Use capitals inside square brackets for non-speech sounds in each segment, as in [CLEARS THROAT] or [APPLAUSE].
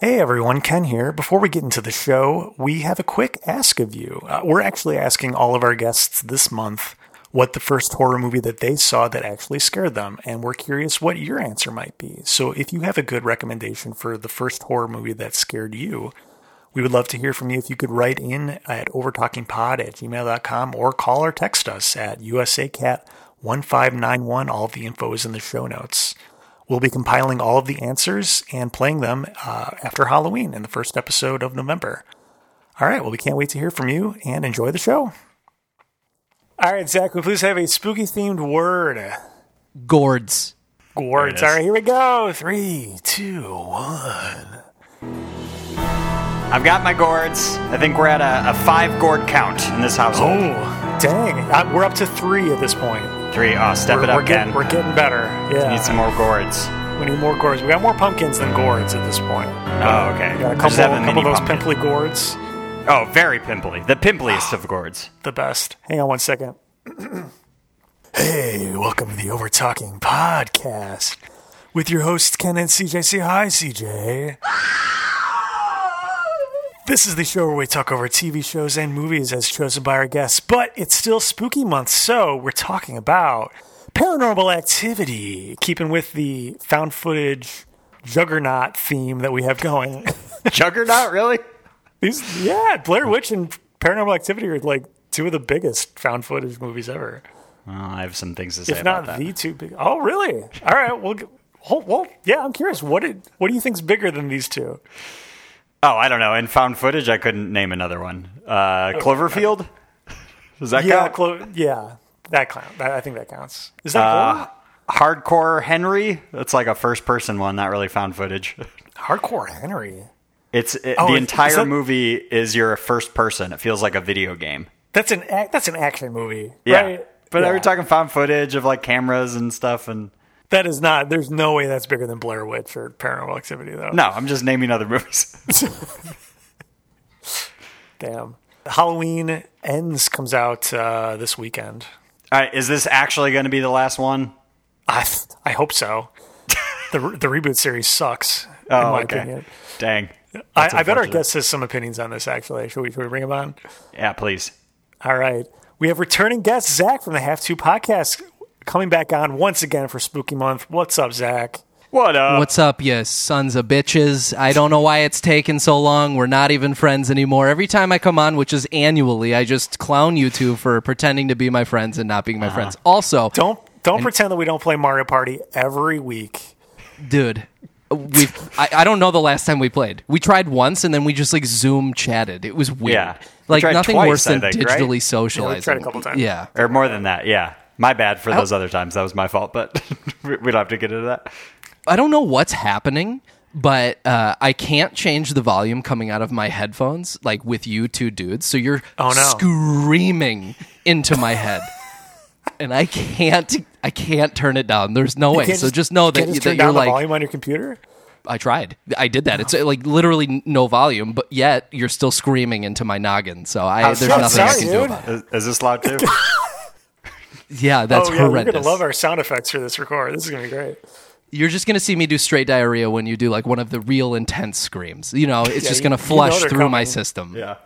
Hey everyone, Ken here. Before we get into the show, we have a quick ask of you. Uh, we're actually asking all of our guests this month what the first horror movie that they saw that actually scared them, and we're curious what your answer might be. So if you have a good recommendation for the first horror movie that scared you, we would love to hear from you if you could write in at overtalkingpod at gmail.com or call or text us at usacat1591. All of the info is in the show notes. We'll be compiling all of the answers and playing them uh, after Halloween in the first episode of November. All right, well, we can't wait to hear from you and enjoy the show. All right, Zach, we please have a spooky themed word. Gourds. Gourds. There All it is. right, here we go. Three, two, one. I've got my gourds. I think we're at a, a five gourd count in this household. Oh, dang. Uh, we're up to three at this point. Three. Oh, step we're, it up, we're getting, Ken. We're getting better. Yeah. Need some more gourds. We need more gourds. We got more pumpkins than gourds at this point. Oh, okay. We got a I couple, just have a couple of those pumpkin. pimply gourds. Oh, very pimply. The pimpliest of gourds. [SIGHS] The best. Hang on one second. [CLEARS THROAT] hey, welcome to the Over Talking podcast with your hosts Ken and CJ. Say hi, CJ. [LAUGHS] This is the show where we talk over TV shows and movies as chosen by our guests, but it's still spooky month, so we're talking about paranormal activity, keeping with the found footage juggernaut theme that we have going. [LAUGHS] Juggernaut, really? These, yeah, Blair Witch and Paranormal Activity are like two of the biggest found footage movies ever, Oh, I have some things to say if not that. the two big. Oh, really? All right. Well, well, well, yeah. I'm curious. What did what do you think's bigger than these two? Oh, I don't know. In found footage, I couldn't name another one. Uh, Cloverfield? Does that Yeah, count? clo- yeah. That count. I think that counts. Is that Uh, Hardcore Henry? That's like a first person one, not really found footage. [LAUGHS] hardcore Henry? It's it, Oh, the entire is that- movie is your first person. It feels like a video game. That's an ac- that's an action movie, Yeah. right? But Yeah. we're talking found footage of like cameras and stuff and That is not. There's no way that's bigger than Blair Witch or Paranormal Activity, though. No, I'm just naming other movies. [LAUGHS] [LAUGHS] Damn. Halloween Ends comes out uh, this weekend. All right, is this actually going to be the last one? I I hope so. the the reboot series sucks. in Oh, my okay. opinion. Dang. I, That's I bet our guest has some opinions on this. Actually, should we should we bring him on? Yeah, please. All right, we have returning guest Zach from the Have Two Podcast coming back on once again for Spooky Month. What's up, Zach? What up? What's up, you sons of bitches? I don't know why it's taken so long. We're not even friends anymore. Every time I come on, which is annually, I just clown you two for pretending to be my friends and not being my ah. friends. Also, Don't don't pretend that we don't play Mario Party every week. dude, we I, I don't know the last time we played. We tried once and then we just like Zoom chatted. It was weird. Yeah. We Like tried nothing twice, worse I than think, right? digitally socializing. tried a couple times. Yeah. or more than that, yeah. My bad for those other times. That was my fault, but [LAUGHS] we don't have to get into that. I don't know what's happening, but uh, I can't change the volume coming out of my headphones, like with you two dudes. So you're Oh, no. screaming into my head, and I can't, I can't turn it down. There's no way. So just know that, can't just that turn you're down the like, volume on your computer. I tried, I did that. It's uh, like literally no volume, but yet you're still screaming into my noggin. So I, there's so nothing I sorry, can do dude. about it. Is, is this loud too? [LAUGHS] Yeah, that's oh yeah, we're gonna love our sound effects for this record. This is gonna be great. You're just gonna see me do straight diarrhea when you do like one of the real intense screams. You know, it's Yeah, just you- gonna you know flush they're through my system. yeah.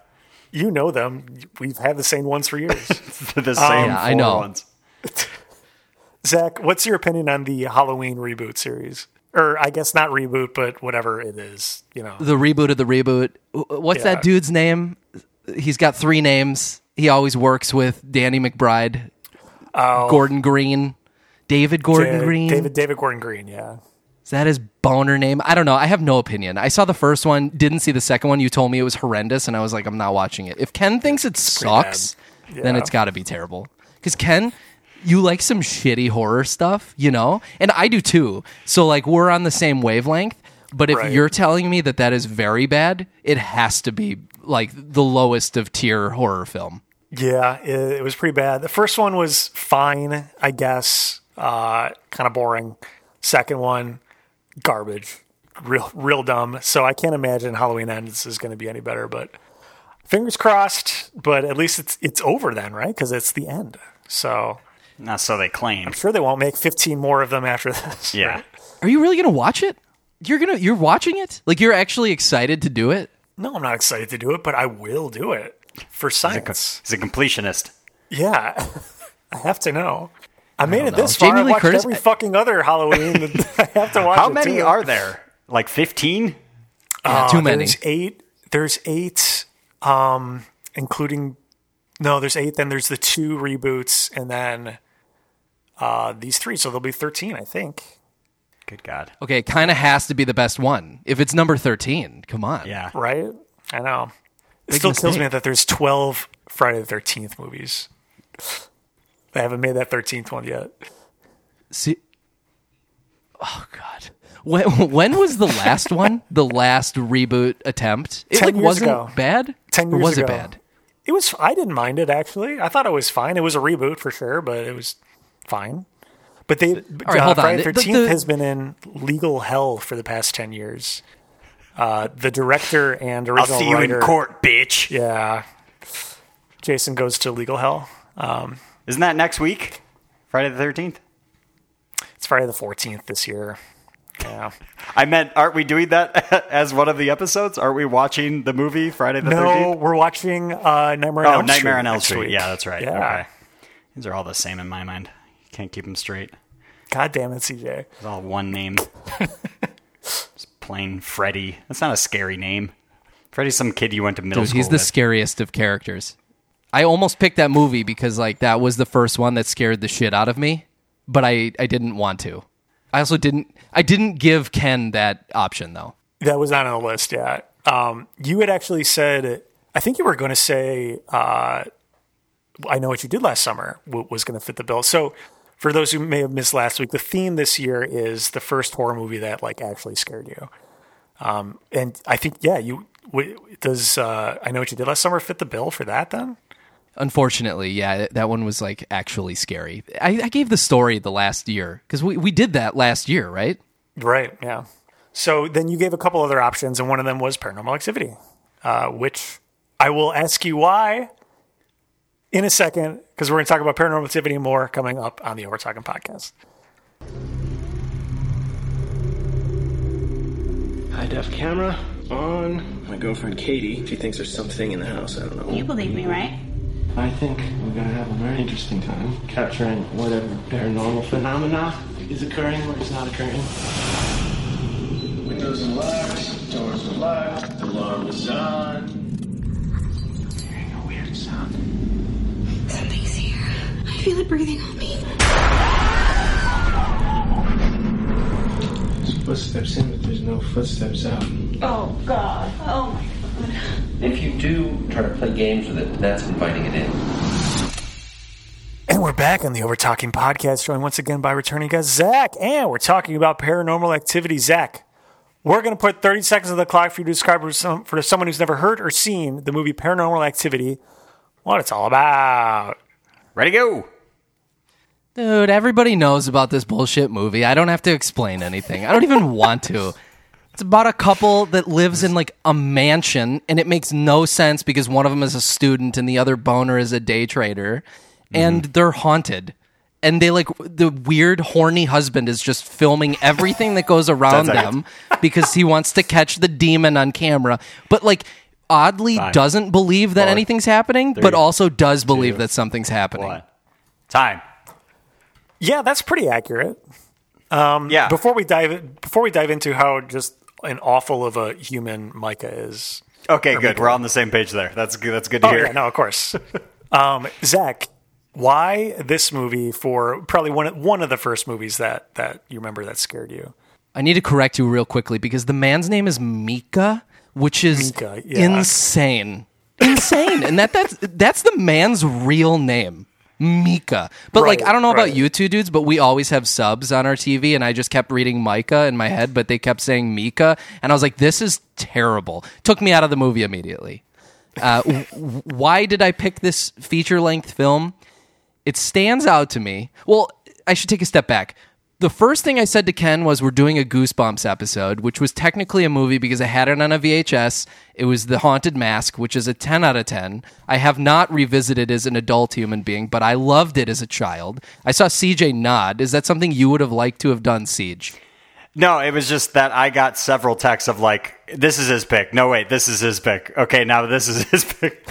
You know them. We've had the same ones for years. [LAUGHS] the um, same Yeah, I four know. ones. [LAUGHS] Zach, what's your opinion on the Halloween reboot series? Or I guess not reboot, but whatever it is. You know, the reboot of the reboot. What's Yeah. that dude's name? He's got three names. He always works with Danny McBride, Oh. Gordon Green, David Gordon Oh. Da- Green. David David Gordon Green. Yeah. Is that his boner name? I don't know. I have no opinion. I saw the first one, didn't see the second one. You told me it was horrendous, and I was like, I'm not watching it. If Ken thinks it sucks, then it's got to be terrible. Because Ken, you like some shitty horror stuff, you know, and I do too. So like we're on the same wavelength. But if Right. you're telling me that that is very bad, it has to be like the lowest of tier horror film. Yeah, it, it was pretty bad. The first one was fine, I guess. Uh, kind of boring. Second one, garbage. Real, real dumb. So I can't imagine Halloween Ends is going to be any better. But fingers crossed. But at least it's it's over then, right? Because it's the end. So Not so they claim. I'm sure they won't make 15 more of them after this. Yeah. Are you really gonna watch it? You're gonna you're watching it? Like you're actually excited to do it? No, I'm not excited to do it, but I will do it for science. He's a completionist. Yeah, [LAUGHS] I have to know. I made it know. this far. Jamie I Lee watched Curtis- every fucking other Halloween. that [LAUGHS] [LAUGHS] I have to watch. How it many too. are there? Like 15? Yeah, Uh, too many. There's eight. There's eight, um, including no. There's eight. Then there's the two reboots, and then uh, these three. So there'll be thirteen, I think. Good God. Okay, it kind of has to be the best one. If it's number 13, come on. Yeah. Right? I know. It still kills me that there's twelve Friday the Thirteenth movies. They haven't made that thirteenth one yet. See, oh god, when when was the last [LAUGHS] one? The last reboot attempt? It Ten like wasn't ago. bad. Ten years was ago. it bad? It was. I didn't mind it actually. I thought it was fine. It was a reboot for sure, but it was fine. But they, right, uh, hold on. Friday the- Thirteenth has been in legal hell for the past ten years. Uh, the director and original I'll see you writer, in court, bitch. Yeah, Jason goes to legal hell. Um, Isn't that next week? Friday the 13th? it's Friday the Fourteenth this year. Yeah. I meant, aren't we doing that [LAUGHS] as one of the episodes? Aren't we watching the movie Friday the No, 13th? we're watching uh, Nightmare on Oh, Elm Nightmare Street on Elm Street. Yeah, that's right. Yeah. Okay. These are all the same in my mind. You can't keep them straight. God damn it, CJ. It's all one name. [LAUGHS] Just plain Freddy. That's not a scary name. Freddy's some kid you went to middle Dude, school he's the with. scariest of characters. I almost picked that movie because like that was the first one that scared the shit out of me, but I I didn't want to. I also didn't I didn't give Ken that option though. That was not on the list yet. Um, you had actually said, I think you were going to say, uh, I know what you did last summer was going to fit the bill. So, for those who may have missed last week, the theme this year is the first horror movie that like actually scared you. Um, and I think, yeah, you w- does. Uh, I know what you did last summer fit the bill for that then. Unfortunately, yeah, that one was like actually scary. I, I gave the story the last year because we, we did that last year, right? Right. Yeah. So then you gave a couple other options, and one of them was Paranormal Activity, uh, which I will ask you why in a second, because we're going to talk about Paranormal Activity more coming up on the Over Talking podcast. High def camera on. My girlfriend Katie, she thinks there's something in the house. I don't know. You believe me, right? I think we're gonna have a very interesting time capturing whatever paranormal phenomena is occurring or is not occurring. Windows are locked, doors are locked, alarm is on. Hearing a weird sound. Something's here. I feel it breathing on me. There's footsteps in, but there's no footsteps out. Oh, God. Oh, my God. If you do try to play games with it, that's inviting it in. And we're back on the Over Talking podcast, joined once again by returning guest Zach, and we're talking about Paranormal Activity. Zach, we're going to put 30 seconds on the clock for you to describe for, some, for someone who's never heard or seen the movie Paranormal Activity what it's all about. Ready, go. Dude, everybody knows about this bullshit movie. I don't have to explain anything. I don't even [LAUGHS] want to. It's about a couple that lives in like a mansion, and it makes no sense because one of them is a student and the other boner is a day trader, and they're haunted. And they like the weird horny husband is just filming everything that goes around them because he wants to catch the demon on camera. But like oddly doesn't believe that four, anything's happening, but also does believe two, that something's happening. One. Time. Yeah, that's pretty accurate. Yeah. Before we dive before we dive into how just an awful of a human Micah is. okay, good. We're on the same page there. That's good. That's good to Oh hear. yeah, no, of course. [LAUGHS] um, Zach, why this movie for probably one of, one of the first movies that that you remember that scared you? I need to correct you real quickly because the man's name is Mika, which is Mika, yeah. insane. Insane. and that that's that's the man's real name. Mika. But like I don't know about you two dudes, but we always have subs on our TV and I just kept reading Micah in my head, but they kept saying Mika and I was like this is terrible. Took me out of the movie immediately. Uh, [LAUGHS] w- why did I pick this feature length film? it stands out to me. Well, I should take a step back. The first thing I said to Ken was we're doing a Goosebumps episode, which was technically a movie because I had it on a VHS. It was The Haunted Mask, which is a 10 out of 10. I have not revisited as an adult human being, but I loved it as a child. I saw CJ nod. Is that something you would have liked to have done, CJ? No, it was just that I got several texts of like, "This is his pick." No, wait, this is his pick. Okay, now this is [LAUGHS] his pick.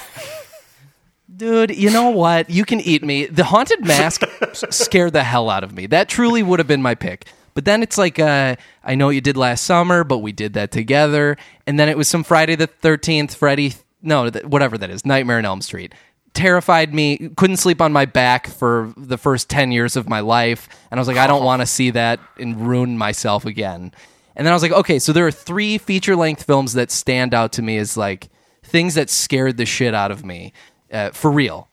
Dude, you know what? You can eat me. The haunted mask [LAUGHS] scared the hell out of me. That truly would have been my pick. But then it's like, uh, I know what you did last summer, but we did that together. And then it was some Friday the 13th, Freddy, no, th- whatever that is, Nightmare on Elm Street. Terrified me, couldn't sleep on my back for the first 10 years of my life. And I was like, I don't [LAUGHS] want to see that and ruin myself again. And then I was like, okay, so there are three feature length films that stand out to me as like things that scared the shit out of me uh, for real.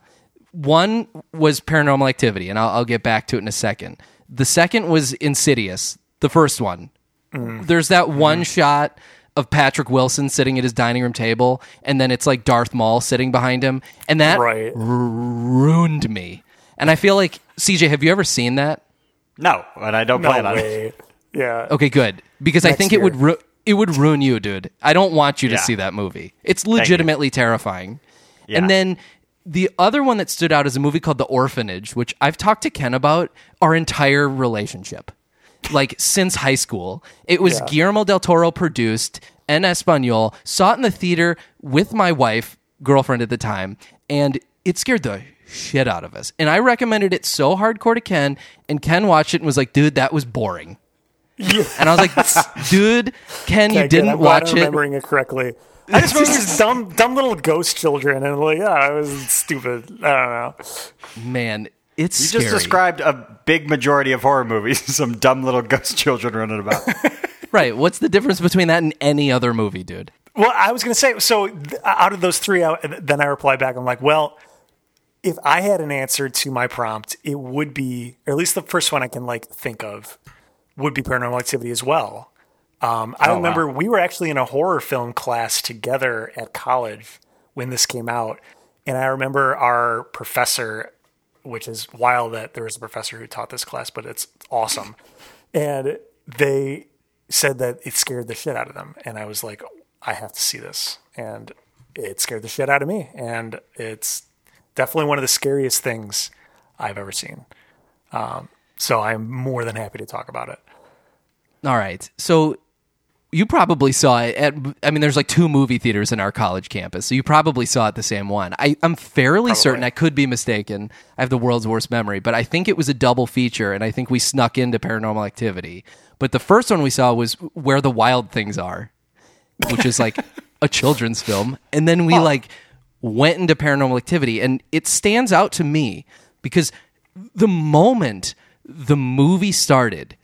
One was Paranormal Activity, and I'll, I'll get back to it in a second. The second was Insidious, the first one. There's that one shot of Patrick Wilson sitting at his dining room table, and then it's like Darth Maul sitting behind him, and that Right. ruined me. And I feel like CJ, have you ever seen that? No, and I don't No plan on it. Yeah. Okay, good. Because I think year. it would ru- it would ruin you, dude. I don't want you to Yeah. see that movie. It's legitimately terrifying. Yeah. And then the other one that stood out is a movie called The Orphanage, which I've talked to Ken about our entire relationship. Like since high school. It was Yeah. Guillermo del Toro produced en Espanol, saw it in the theater with my wife, girlfriend at the time, and it scared the shit out of us. And I recommended it so hardcore to Ken, and Ken watched it and was like, dude, that was boring. And I was like, dude, Ken, you Okay, good. didn't watch I'm it. remembering it correctly. I just [LAUGHS] remember these dumb, dumb little ghost children, and like, yeah, it was stupid. I don't know. Man, it's You scary. just described a big majority of horror movies. [LAUGHS] Some dumb little ghost children running about. [LAUGHS] Right. What's the difference between that and any other movie, dude? Well, I was going to say, so th- uh, out of those three, I, then I reply back, I'm like, well, if I had an answer to my prompt, it would be, or at least the first one I can like think of, would be Paranormal Activity as well. Um, I Oh, remember wow. we were actually in a horror film class together at college when this came out, and I remember our professor, which is wild that there was a professor who taught this class, but it's awesome, and they said that it scared the shit out of them, and I was like, I have to see this, and it scared the shit out of me, and it's definitely one of the scariest things I've ever seen. Um, so I'm more than happy to talk about it. All right. So you probably saw it at I mean there's like two movie theaters in our college campus. So you probably saw it the same one. I I'm fairly certain I could be mistaken. I have the world's worst memory, but I think it was a double feature and I think we snuck into Paranormal Activity. But the first one we saw was Where the Wild Things Are, which is like a children's film. And then we like went into Paranormal Activity and it stands out to me because the moment the movie started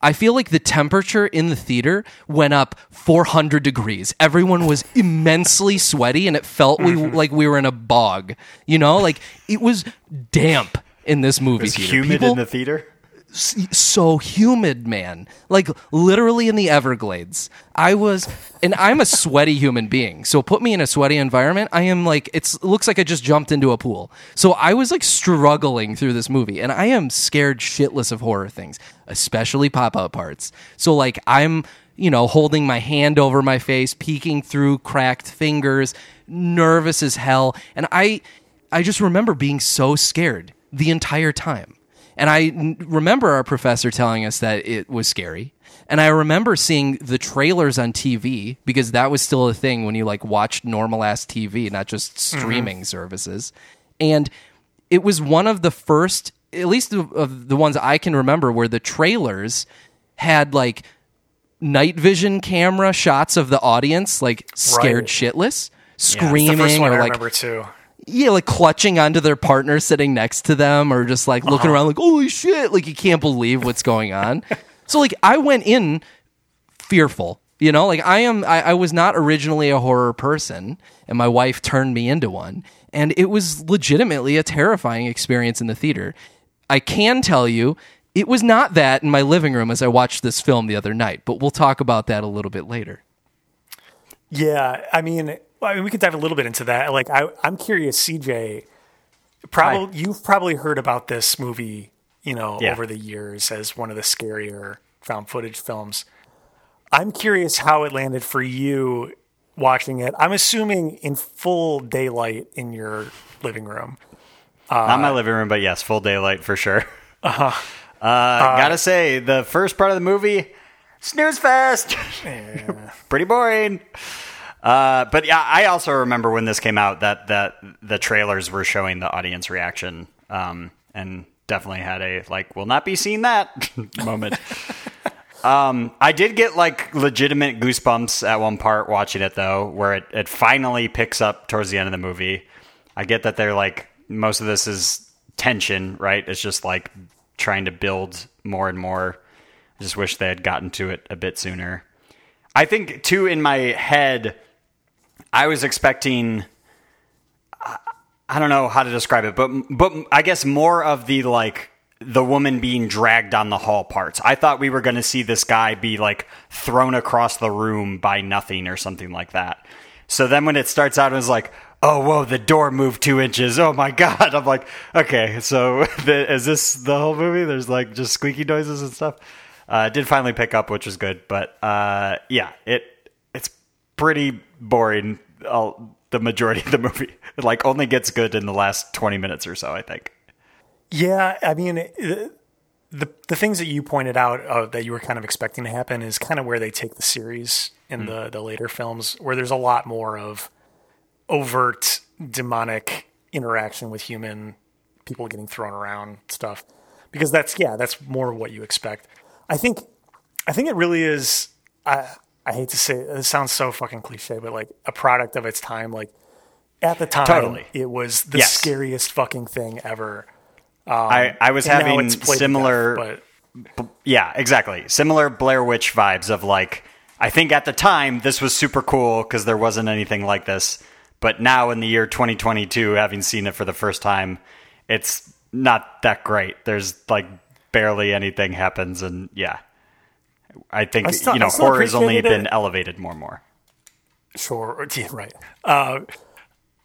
I feel like the temperature in the theater went up 400 degrees. Everyone was [LAUGHS] immensely sweaty and it felt we, mm-hmm. like we were in a bog. You know, like it was damp in this movie theater. humid People- in the theater. So humid, man. Like literally in the Everglades. I was, and I'm a sweaty human being. So put me in a sweaty environment. I am like, it looks like I just jumped into a pool. So I was like struggling through this movie, and I am scared shitless of horror things, especially pop out parts. So like I'm, you know, holding my hand over my face, peeking through cracked fingers, nervous as hell, and I, I just remember being so scared the entire time. And I n- remember our professor telling us that it was scary. And I remember seeing the trailers on TV because that was still a thing when you like watched normal ass TV, not just streaming services. And it was one of the first, at least of- of the ones I can remember, where the trailers had like night vision camera shots of the audience, like scared Right. shitless, screaming first one or I like. Yeah, like clutching onto their partner sitting next to them or just like looking uh-huh. around like, holy shit, like you can't believe what's going on. [LAUGHS] so like I went in fearful. You know, like I am I, I was not originally a horror person and my wife turned me into one. And it was legitimately a terrifying experience in the theater. I can tell you it was not that in my living room as I watched this film the other night, but we'll talk about that a little bit later. Yeah, I mean, well, I mean, we could dive a little bit into that. Like, I, I'm curious, CJ. Probably you've probably heard about this movie, you know, Yeah. over the years as one of the scarier found footage films. I'm curious how it landed for you watching it. I'm assuming in full daylight in your living room. Not my living room, but yes, full daylight for sure. Uh-huh. [LAUGHS] Uh, gotta say, the first part of the movie, snooze fest. [LAUGHS] Pretty boring. Uh, but yeah, I also remember when this came out that that the trailers were showing the audience reaction, um, and definitely had a like, "will not be seeing that" [LAUGHS] moment. um, I did get like legitimate goosebumps at one part watching it though, where it, it finally picks up towards the end of the movie. I get that they're like most of this is tension, right? It's just like trying to build more and more. I just wish they had gotten to it a bit sooner. I think too in my head, I was expecting. I don't know how to describe it, but but I guess more of the like the woman being dragged down the hall parts. I thought we were going to see this guy be like thrown across the room by nothing or something like that. So then when it starts out, it's like, oh whoa, the door moved two inches. Oh my god! [LAUGHS] I'm like, okay, so [LAUGHS] the, is this the whole movie? There's like just squeaky noises and stuff. Uh, did finally pick up, which was good, but uh, yeah, it it's pretty boring. All, the majority of the movie, it like only gets good in the last 20 minutes or so. I think. Yeah, I mean, the the, the things that you pointed out uh, that you were kind of expecting to happen is kind of where they take the series in the the later films, where there's a lot more of overt demonic interaction with human people getting thrown around stuff, because that's yeah, that's more what you expect. I think, I think it really is. I I hate to say it, it sounds so fucking cliche, but like a product of its time. Like at the time, Totally. it was the Yes. scariest fucking thing ever. Um, I I was having it's played to similar. death, but Yeah, exactly. Similar Blair Witch vibes of like, I think at the time this was super cool because there wasn't anything like this. But now in the year 2022, having seen it for the first time, it's not that great. There's like barely anything happens. And yeah, I think, I still- you know, horror has only been it. elevated more and more. Sure. [LAUGHS] Yeah, right. Uh,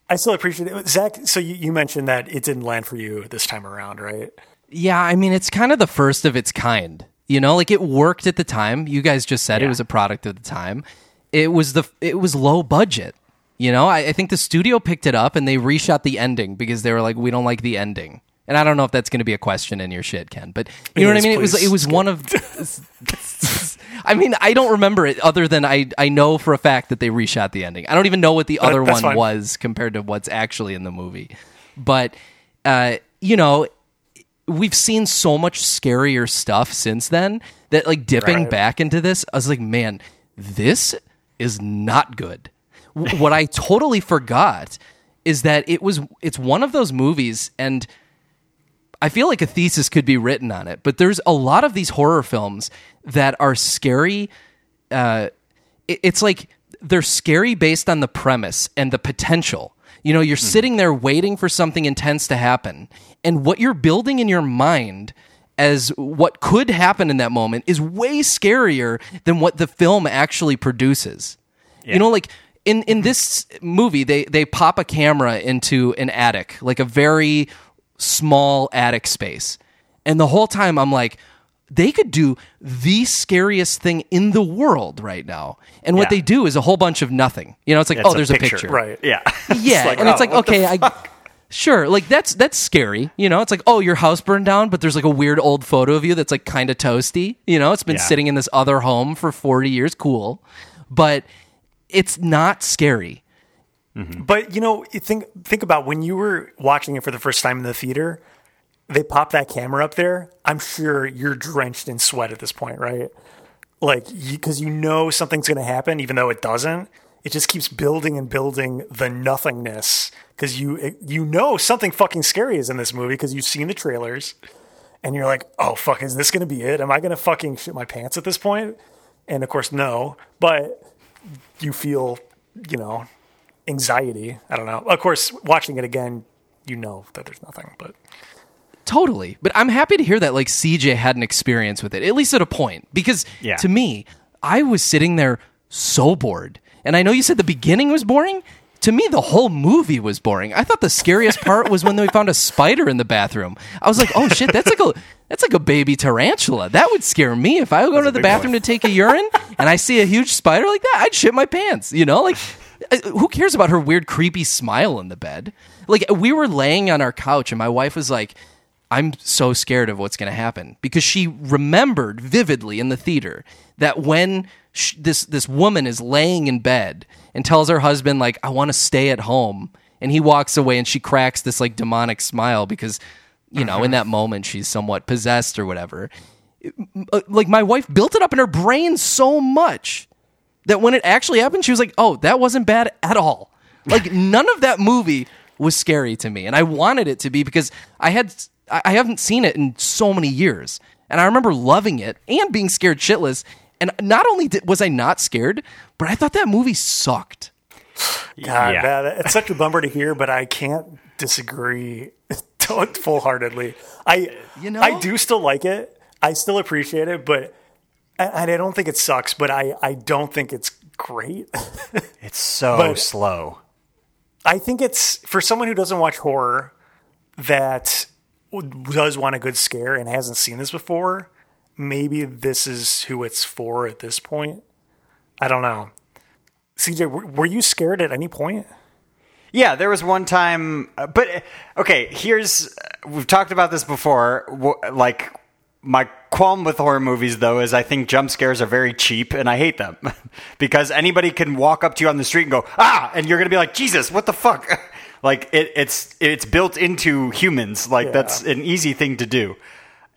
I still appreciate it. Zach, so you, you mentioned that it didn't land for you this time around, right? Yeah, I mean, it's kind of the first of its kind. You know, like it worked at the time. You guys just said it was a product of the time. It was the it was low budget. You know, I, I think the studio picked it up and they reshot the ending because they were like, we don't like the ending. And I don't know if that's going to be a question in your shit, Ken, but you know what I mean. It was it was one of. [LAUGHS] [LAUGHS] I mean, I don't remember it other than I I know for a fact that they reshot the ending. I don't even know what the other one fine. was compared to what's actually in the movie. But uh, you know, we've seen so much scarier stuff since then that like dipping Right. back into this, I was like, man, this is not good. What I totally forgot is that it was it's one of those movies and I feel like a thesis could be written on it, but there's a lot of these horror films that are scary. Uh, it- it's like they're scary based on the premise and the potential. You know, you're sitting there waiting for something intense to happen, and what you're building in your mind as what could happen in that moment is way scarier than what the film actually produces. You know, like in in this movie, they they pop a camera into an attic, like a very small attic space, and the whole time I'm like, they could do the scariest thing in the world right now, and what Yeah. they do is a whole bunch of nothing. You know, it's like, It's oh, there's a picture, Right. Yeah. [LAUGHS] yeah, like, and it's oh, like, okay, I sure, like that's that's scary. You know, it's like, oh, your house burned down, but there's like a weird old photo of you that's like kind of toasty. You know, it's been Yeah. sitting in this other home for 40 years. Cool, but it's not scary. Mm-hmm. But you know, think think about when you were watching it for the first time in the theater. They pop that camera up there. I'm sure you're drenched in sweat at this point, right? Like, because you, know something's going to happen, even though it doesn't. It just keeps building and building the nothingness because you you know something fucking scary is in this movie because you've seen the trailers, and you're like, oh fuck, is this going to be it? Am I going to fucking shit my pants at this point? And of course, no. But you feel, you know, anxiety. I don't know. Of course, watching it again, you know that there's nothing. But Totally. But I'm happy to hear that like CJ had an experience with it, at least at a point. Because Yeah. to me, I was sitting there so bored. And I know you said the beginning was boring. To me, the whole movie was boring. I thought the scariest part was when they found a spider in the bathroom. I was like, "Oh shit, that's like a that's like a baby tarantula. That would scare me if I go to the bathroom to take a urine and I see a huge spider like that. I'd shit my pants. You know, like who cares about her weird, creepy smile in the bed? Like we were laying on our couch, and my wife was like, I'm so scared of what's going to happen because she remembered vividly in the theater that when sh- this this woman is laying in bed and tells her husband like I want to stay at home and he walks away and she cracks this like demonic smile because you know in that moment she's somewhat possessed or whatever. Uh, Like my wife built it up in her brain so much that when it actually happened she was like, "Oh, that wasn't bad at all." Like [LAUGHS] none of that movie was scary to me and I wanted it to be because I had I I haven't seen it in so many years. And I remember loving it and being scared shitless. And not only did, was I not scared, but I thought that movie sucked. [SIGHS] God, Yeah. that, it's such a bummer to hear, but I can't disagree [LAUGHS] full heartedly. I You know? I do still like it. I still appreciate it, but and I don't think it sucks, but I, I don't think it's great. [LAUGHS] It's so But- slow. I think it's for someone who doesn't watch horror that does want a good scare and hasn't seen this before. Maybe this is who it's for at this point. I don't know. CJ, were, you scared at any point? Yeah, there was one time, uh, but uh, okay. Here's uh, we've talked about this before. Like my qualm with horror movies, though, is I think jump scares are very cheap, and I hate them [LAUGHS] because anybody can walk up to you on the street and go ah, and you're gonna be like Jesus, what the fuck? [LAUGHS] like it, it's it's built into humans. Like that's an easy thing to do.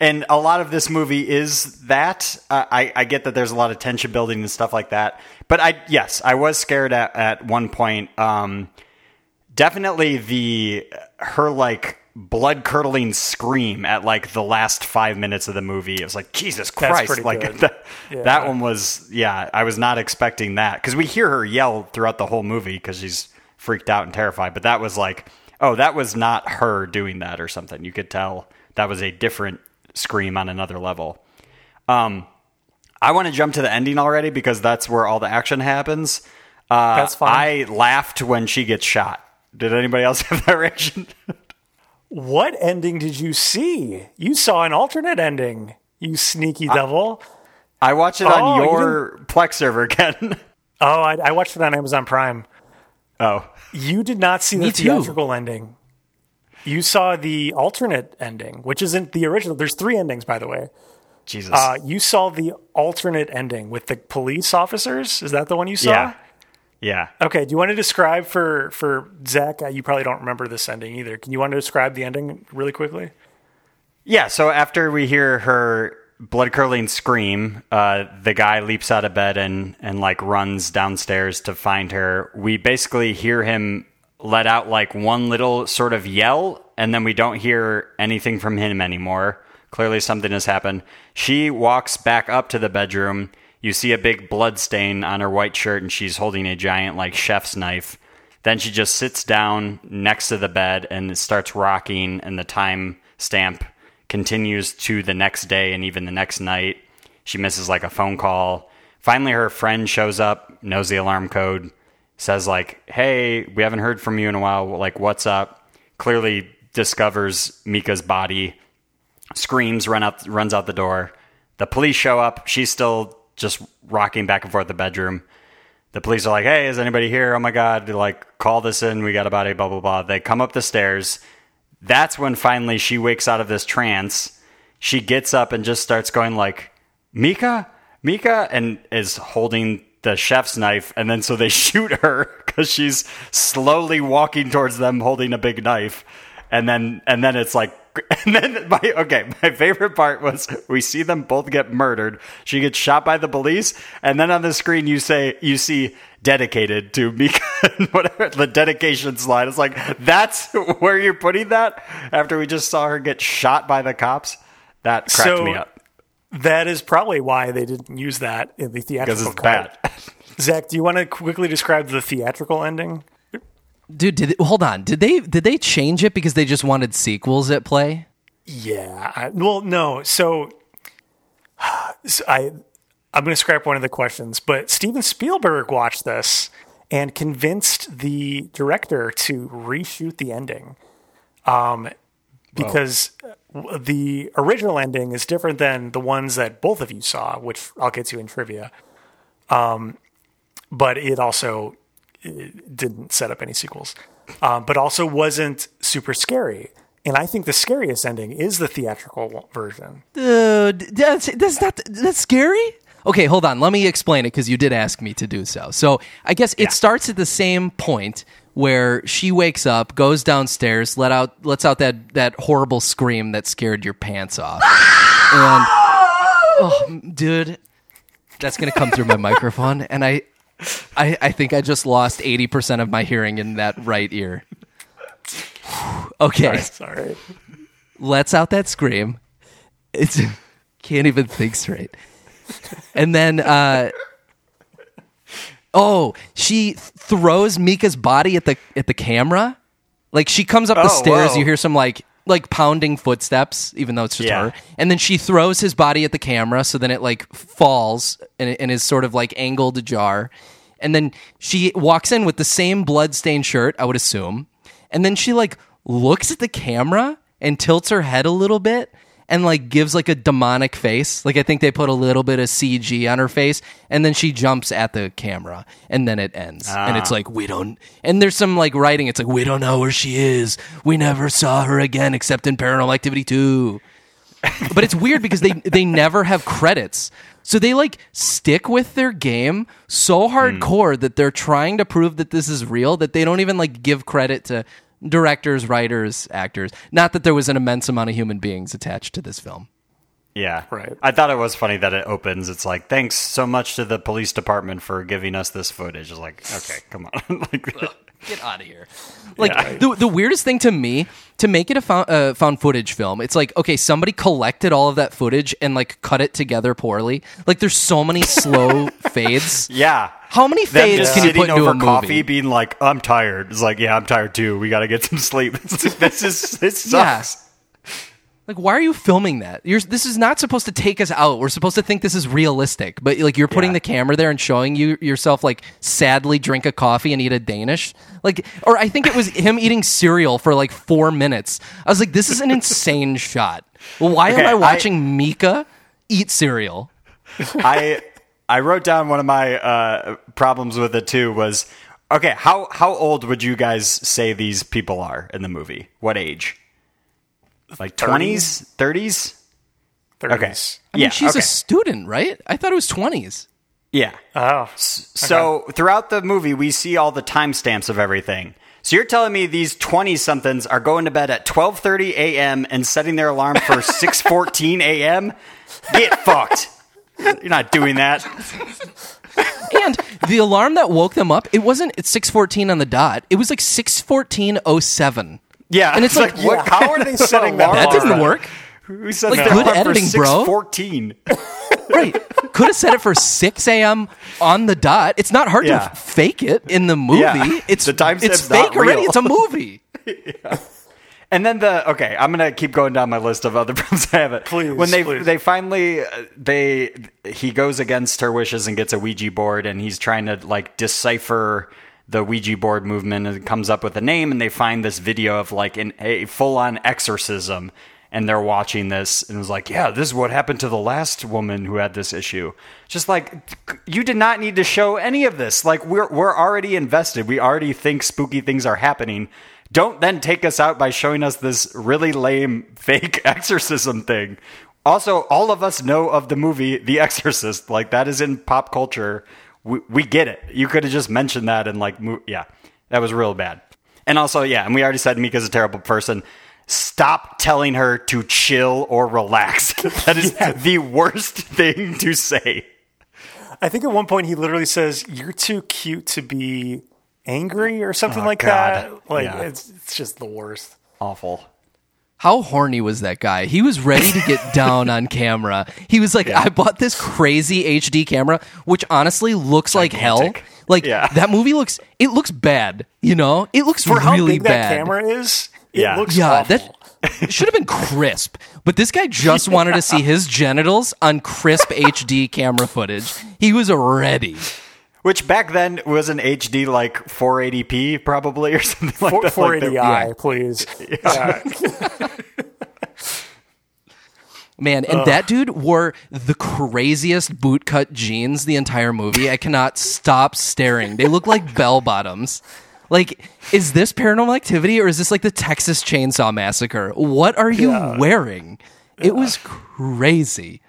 And a lot of this movie is that. Uh, I, I get that there's a lot of tension building and stuff like that. But I, yes, I was scared at, at one point. Um, definitely the her like blood curdling scream at like the last five minutes of the movie. It was like Jesus Christ! Like good. [LAUGHS] that, Yeah. that one was yeah. I was not expecting that because we hear her yell throughout the whole movie because she's freaked out and terrified. But that was like oh, that was not her doing that or something. You could tell that was a different scream on another level. Um, I want to jump to the ending already because that's where all the action happens. Uh, That's fine. I laughed when she gets shot. Did anybody else [LAUGHS] have that reaction? What ending did you see? You saw an alternate ending, you sneaky devil. I watched it Oh, on you your Plex server again. [LAUGHS] Oh, I, I watched it on Amazon Prime. oh, You did not see the Me too. theatrical ending. You saw the alternate ending, which isn't the original. There's three endings, by the way. Jesus. Uh, you saw the alternate ending with the police officers. Is that the one you saw? yeah. Yeah. Okay. Do you want to describe for for Zach? Uh, you probably don't remember this ending either. Can you want to describe the ending really quickly? Yeah, so after we hear her blood curdling scream, uh, the guy leaps out of bed and, and like runs downstairs to find her. We basically hear him let out like one little sort of yell, and then we don't hear anything from him anymore. Clearly, something has happened. She walks back up to the bedroom. You see a big blood stain on her white shirt, and she's holding a giant like chef's knife. Then she just sits down next to the bed and it starts rocking, and the time stamp continues to the next day and even the next night. She misses like a phone call. Finally, her friend shows up, knows the alarm code, says like, "Hey, we haven't heard from you in a while. Like, what's up?" Clearly discovers Mika's body, screams, run out, runs out the door. The police show up. She's still just rocking back and forth the bedroom. The police are like, "Hey, is anybody here? Oh my god! they Like, call this in. We got a body." Blah blah blah. They come up the stairs. That's when finally she wakes out of this trance. She gets up and just starts going like, "Mika, Mika," and is holding the chef's knife. And then so they [LAUGHS] shoot her because she's slowly walking towards them, holding a big knife. And then and then it's like. [LAUGHS] And then my okay, my favorite part was we see them both get murdered. She gets shot by the police, and then on the screen you say you see dedicated to Mika [LAUGHS] whatever the dedication slide. It's like that's [LAUGHS] where you're putting that after we just saw her get shot by the cops. That cracked So- me up That is probably why they didn't use that in the theatrical because it's cut. bad. Zach, do you want to quickly describe the theatrical ending? Dude, did hold on. Did they did they change it because they just wanted sequels at play? Yeah. I, well, no. So, [SIGHS] so I I'm going to scrap one of the questions, but Steven Spielberg watched this and convinced the director to reshoot the ending. Um, because w- the original ending is different than the ones that both of you saw, which I'll get to in trivia. Um, but it also didn't set up any sequels, um, but also wasn't super scary. And I think the scariest ending is the theatrical version. Dude, that's that's not that's scary. Okay, hold on. Let me explain it because you did ask me to do so. So I guess it starts at the same point where she wakes up, goes downstairs, let out lets out that that horrible scream that scared your pants off, [GASPS] and oh, dude, that's gonna come through my microphone, and I, I, I think I just lost eighty percent of my hearing in that right ear. [SIGHS] Okay Sorry. Let's out that scream. It's can't even think straight. And then uh oh, she throws Mika's body at the at the camera. Like she comes up the Oh, stairs, whoa. you hear some like like pounding footsteps, even though it's just Yeah. her. And then she throws his body at the camera, so then it like falls and, and is sort of like angled ajar. And then she walks in with the same bloodstained shirt, I would assume. And then she like looks at the camera and tilts her head a little bit and like gives like a demonic face. Like I think they put a little bit of CG on her face and then she jumps at the camera and then it ends. And it's ah. like we don't and there's some like writing it's like we don't know where she is. We never saw her again except in Paranormal Activity 2 but it's weird because they they never have credits. So they like stick with their game so hardcore hmm. that they're trying to prove that this is real that they don't even like give credit to directors, writers, actors. Not that there was an immense amount of human beings attached to this film. Yeah. Right. I thought it was funny that it opens. It's like, thanks so much to the police department for giving us this footage. It's like, okay, come on. [LAUGHS] like, Get out of here. Like the the weirdest thing to me to make it a found, uh, found footage film. It's like okay, somebody collected all of that footage and like cut it together poorly. Like there's so many slow [LAUGHS] fades. yeah. How many fades can you put into over a movie? coffee, being like, "I'm tired." It's like, "Yeah, I'm tired too. We got to get some sleep." [LAUGHS] this is this sucks. Like, why are you filming that? You're, this is not supposed to take us out. We're supposed to think this is realistic, but like you're putting Yeah. the camera there and showing you yourself like sadly drink a coffee and eat a Danish. Like, or I think it was [LAUGHS] him eating cereal for like four minutes. I was like, this is an insane [LAUGHS] shot. Well, why Okay, am I I- watching Mika eat cereal? [LAUGHS] I I wrote down one of my uh, problems with it too was okay. How how old would you guys say these people are in the movie? What age? Like twenties, thirties? Okay. 30s. I mean, yeah. she's okay. a student, right? I thought it was twenties. yeah. Oh, So throughout the movie, we see all the timestamps of everything. So you're telling me these twenty somethings are going to bed at twelve thirty a.m. and setting their alarm for [LAUGHS] six fourteen a.m. Get fucked. You're not doing that. [LAUGHS] And the alarm that woke them up, it wasn't at six fourteen on the dot. It was like six fourteen oh seven. Yeah, And it's like, what? How are they [LAUGHS] setting that? That didn't work. Who said Like, that good alarm editing, for bro. 6:14? [LAUGHS] Right. Could have set it for 6 a.m. on the dot. It's not hard Yeah. to fake it in the movie. Yeah. [LAUGHS] It's The time it's not fake already. It's a movie. And then the okay, I'm gonna keep going down my list of other problems I have. It Please, when they please. they finally uh, they he goes against her wishes and gets a Ouija board, and he's trying to like decipher the Ouija board movement and comes up with a name, and they find this video of like an, a full on exorcism, and they're watching this, and was like, yeah, this is what happened to the last woman who had this issue. Just like you did not need to show any of this. Like we're we're already invested. We already think spooky things are happening. Don't then take us out by showing us this really lame [LAUGHS] fake exorcism thing. Also, all of us know of the movie The Exorcist. Like that is in pop culture. We, we get it. You could have just mentioned that and like, mo- yeah, that was real bad. And also, yeah, and we already said Mika's a terrible person. Stop telling her to chill or relax. [LAUGHS] that is [LAUGHS] the worst thing to say. I think at one point he literally says, "You're too cute to be angry" or something Oh, like God. that. Like Yeah. it's it's just the worst. Awful. How horny was that guy? He was ready to get [LAUGHS] down on camera. He was like, I bought this crazy HD camera, which honestly looks like hell. Like Yeah. that movie looks it looks bad, you know? It looks For how really big bad. that camera is, it Yeah. looks Yeah, awful. that [LAUGHS] should have been crisp. But this guy just wanted to see [LAUGHS] his genitals on crisp HD camera footage. He was ready. Which back then was an HD like 480p probably or [LAUGHS] something like Four- that. 480i, Like the- please. Yeah. [LAUGHS] Man, and that dude wore the craziest bootcut jeans the entire movie. I cannot stop staring. They look like [LAUGHS] bell bottoms. Like, is this paranormal activity or is this like the Texas Chainsaw Massacre? What are you Yeah. wearing? It was crazy.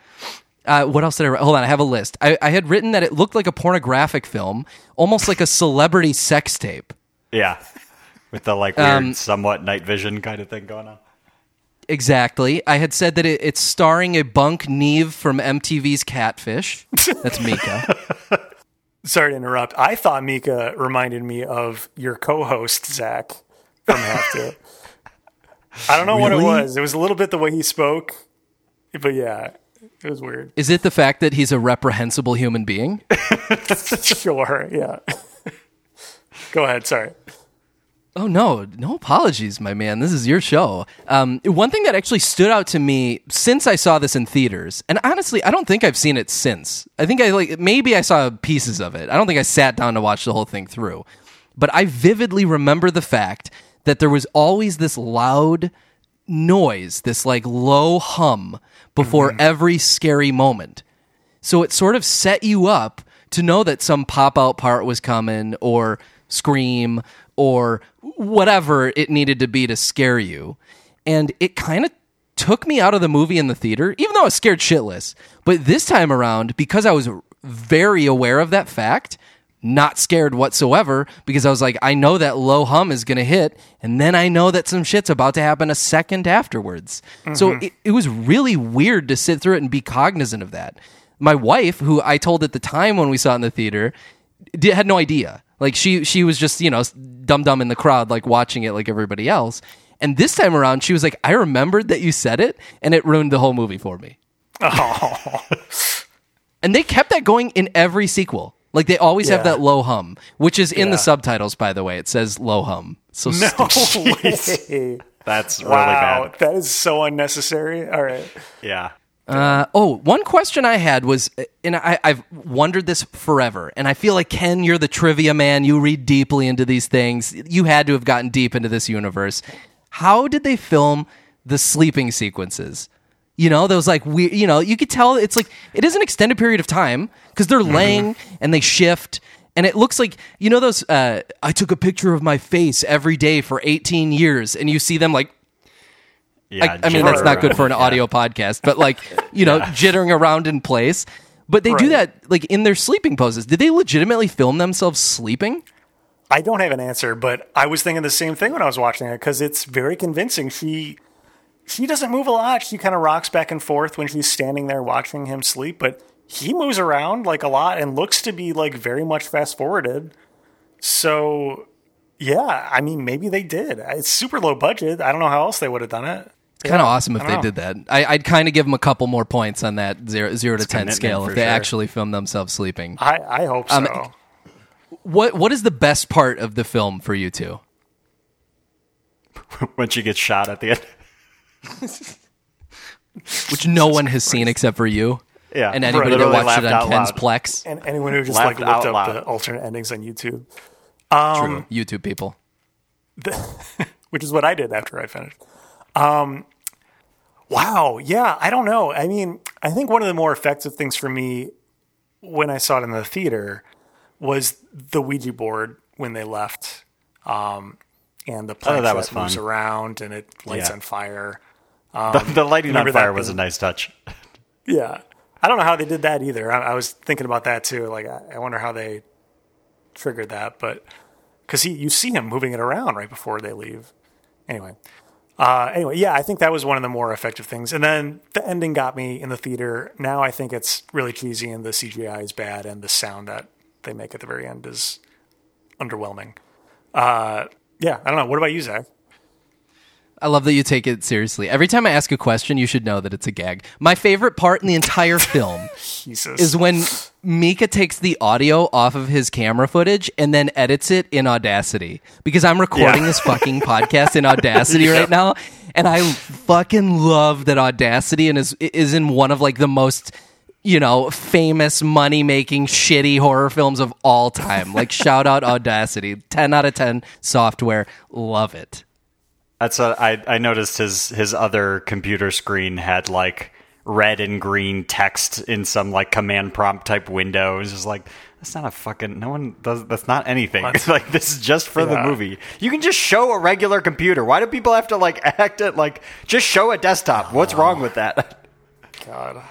Uh, what else did I write? Hold on, I have a list. I, I had written that it looked like a pornographic film, almost like a celebrity sex tape. Yeah. With the like weird, Um, somewhat night vision kind of thing going on. Exactly. I had said that it, it's starring a bunk Nev from MTV's Catfish. That's Mika. [LAUGHS] Sorry to interrupt. I thought Mika reminded me of your co-host Zach from Have to. I don't know what it was. It was a little bit the way he spoke, but yeah, it was weird. Is it the fact that he's a reprehensible human being? [LAUGHS] sure, yeah. [LAUGHS] Go ahead. Sorry. Oh no, no apologies, my man. This is your show. Um, one thing that actually stood out to me since I saw this in theaters, and honestly, I don't think I've seen it since. I think I like maybe I saw pieces of it. I don't think I sat down to watch the whole thing through, but I vividly remember the fact that there was always this loud noise, this like low hum before mm-hmm. every scary moment. So it sort of set you up to know that some pop out part was coming or scream or whatever it needed to be to scare you. And it kind of took me out of the movie in the theater, even though I was scared shitless. But this time around, because I was very aware of that fact, not scared whatsoever because I was like, I know that low hum is going to hit, and then I know that some shit's about to happen a second afterwards. So mm-hmm. it, it was really weird to sit through it and be cognizant of that. My wife, who I told at the time when we saw it in the theater, did, had no idea. Like she she was just you know dumb dumb in the crowd, like watching it like everybody else. And this time around, she was like, "I remembered that you said it, and it ruined the whole movie for me." [LAUGHS] Oh. And they kept that going in every sequel. Like they always have that low hum, which is in Yeah. the subtitles, by the way. It says low hum. So No [LAUGHS] [LAUGHS] That's really Wow, bad. that is so unnecessary. All right. Yeah. Uh, oh, one question I had was, and I, I've wondered this forever, and I feel like Ken, you're the trivia man. You read deeply into these things. You had to have gotten deep into this universe. How did they film the sleeping sequences? You know, those like we, you know, you could tell it's like it is an extended period of time because they're laying and they shift. And it looks like you know those. Uh, I took a picture of my face every day for 18 years, and you see them like Yeah. I, I mean, that's not good for an audio podcast, but like, you know, jittering around in place. But they do Right. that like in their sleeping poses. Did they legitimately film themselves sleeping? I don't have an answer, but I was thinking the same thing when I was watching it because it's very convincing. She she doesn't move a lot. She kind of rocks back and forth when she's standing there watching him sleep, but he moves around like a lot and looks to be like very much fast forwarded. So yeah, I mean maybe they did. It's super low budget. I don't know how else they would have done it. It's kind of awesome if they don't did that. I, I'd kind of give them a couple more points on that zero, zero to ten scale if they sure. actually filmed themselves sleeping. I, I hope so. Um, What What is the best part of the film for you two? [LAUGHS] when she gets shot at the end. [LAUGHS] Which no one has seen except for you. Yeah. And anybody that watched it on out Ken's loud. Plex. and anyone who just like looked out up loud. the alternate endings on YouTube. True. YouTube people. [LAUGHS] which is what I did after I finished. Um, wow, yeah, I don't know. I mean, I think one of the more effective things for me when I saw it in the theater was the Ouija board when they left, um, and the planchette Oh, that was moves fun. around and it lights Yeah. on fire. The, the lighting on fire was a nice touch. Yeah, I don't know how they did that either. I, I was thinking about that too. Like, I, I wonder how they triggered that, but because he, you see him moving it around right before they leave. Anyway, uh, anyway, yeah, I think that was one of the more effective things. And then the ending got me in the theater. Now I think it's really cheesy, and the CGI is bad, and the sound that they make at the very end is underwhelming. Uh, yeah, I don't know. What about you, Zach? I love that you take it seriously. Every time I ask a question, you should know that it's a gag. My favorite part in the entire film [LAUGHS] Jesus. is when Micah takes the audio off of his camera footage and then edits it in Audacity. Because I'm recording Yeah. this fucking podcast in Audacity [LAUGHS] right now, and I fucking love that Audacity and is is in one of like the most you know famous money making shitty horror films of all time. Like shout out Audacity, [LAUGHS] ten out of ten software, love it. That's a, I, I noticed his his other computer screen had like red and green text in some like command prompt type window. It was just like That's not a fucking. No one does. That's not anything. What? [LAUGHS] like this is just for the movie. You can just show a regular computer. Why do people have to like [LAUGHS] act it like just show a desktop? What's wrong with that? [LAUGHS] God.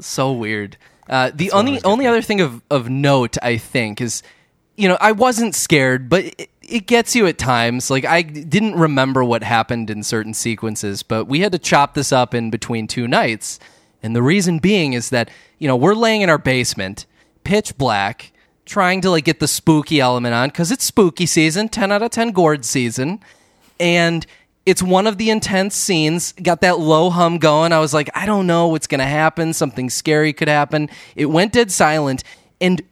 so weird. Uh, the only only other thing of, of note, I think, is you know I wasn't scared, but it, it gets you at times. Like I didn't remember what happened in certain sequences, but we had to chop this up in between two nights, and the reason being is that you know we're laying in our basement, pitch black, trying to like get the spooky element on because it's spooky season, ten out of ten gourd season, and it's one of the intense scenes got that low hum going. I was like i don't know what's going to happen. Something scary could happen. It went dead silent and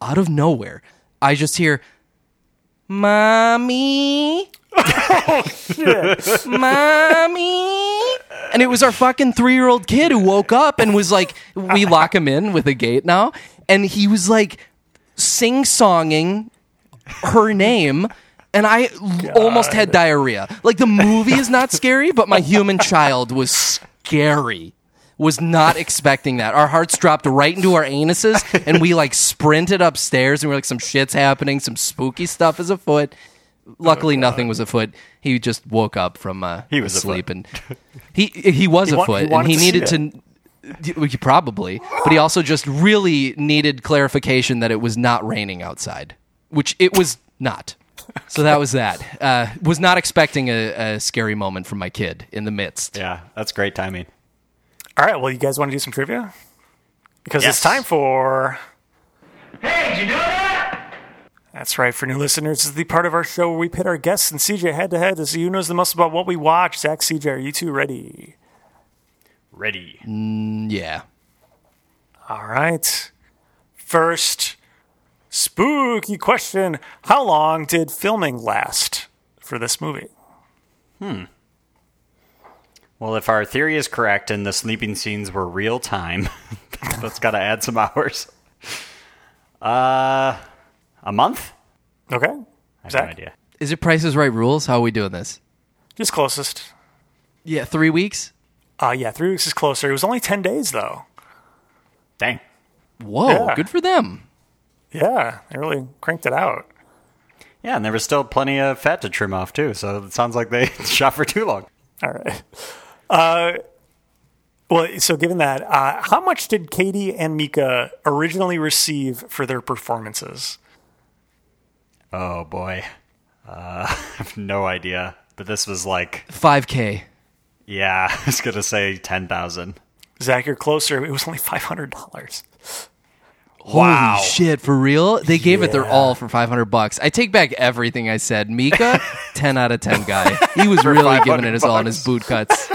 out of nowhere i just hear mommy oh, shit. mommy and it was our fucking three-year-old kid who woke up and was like we lock him in with a gate now and he was like sing-songing her name and I l- almost had diarrhea. Like the movie is not scary, but my human child was scary. Was not expecting that. Our hearts dropped right into our anuses, and we like sprinted upstairs, and we are like, "Some shit's happening. Some spooky stuff is afoot." Luckily, nothing was afoot. He just woke up from uh, He was asleep, and he he was He afoot, he and he to needed to Probably, but he also just really needed clarification that it was not raining outside, which it was not. So that was that. Uh, was not expecting a, a scary moment from my kid in the midst. yeah, that's great timing. All right. Well, you guys want to do some trivia? Because Yes. it's time for. Hey, did you know that? That's right. For new listeners, this is the part of our show where we pit our guests and CJ head to head to see who knows the most about what we watch. Zach, CJ, are you two ready? Ready. Mm, yeah. All right. First, spooky question. How long did filming last for this movie? Hmm. Well, if our theory is correct and the sleeping scenes were real time, [LAUGHS] that's got to add some hours. Uh, a month? Okay. I have Zach? no idea. Is it Price is Right rules? How are we doing this? Just closest. Yeah, three weeks. Uh, yeah, three weeks is closer. It was only 10 days, though. Dang. Whoa, Yeah. good for them. Yeah, they really cranked it out. Yeah, and there was still plenty of fat to trim off too, so it sounds like they [LAUGHS] shot for too long. All right. Uh, well, so given that, uh, how much did Katie and Micah originally receive for their performances? Oh boy, uh, [LAUGHS] I have no idea. But this was like, Five k. yeah, [LAUGHS] I was gonna say ten thousand. Zach, you're closer. It was only five hundred dollars. Wow. Holy shit, for real? They gave it their all for 500 bucks. I take back everything I said. Micah, [LAUGHS] 10 out of 10 guy. He was really giving it his all in his boot cuts.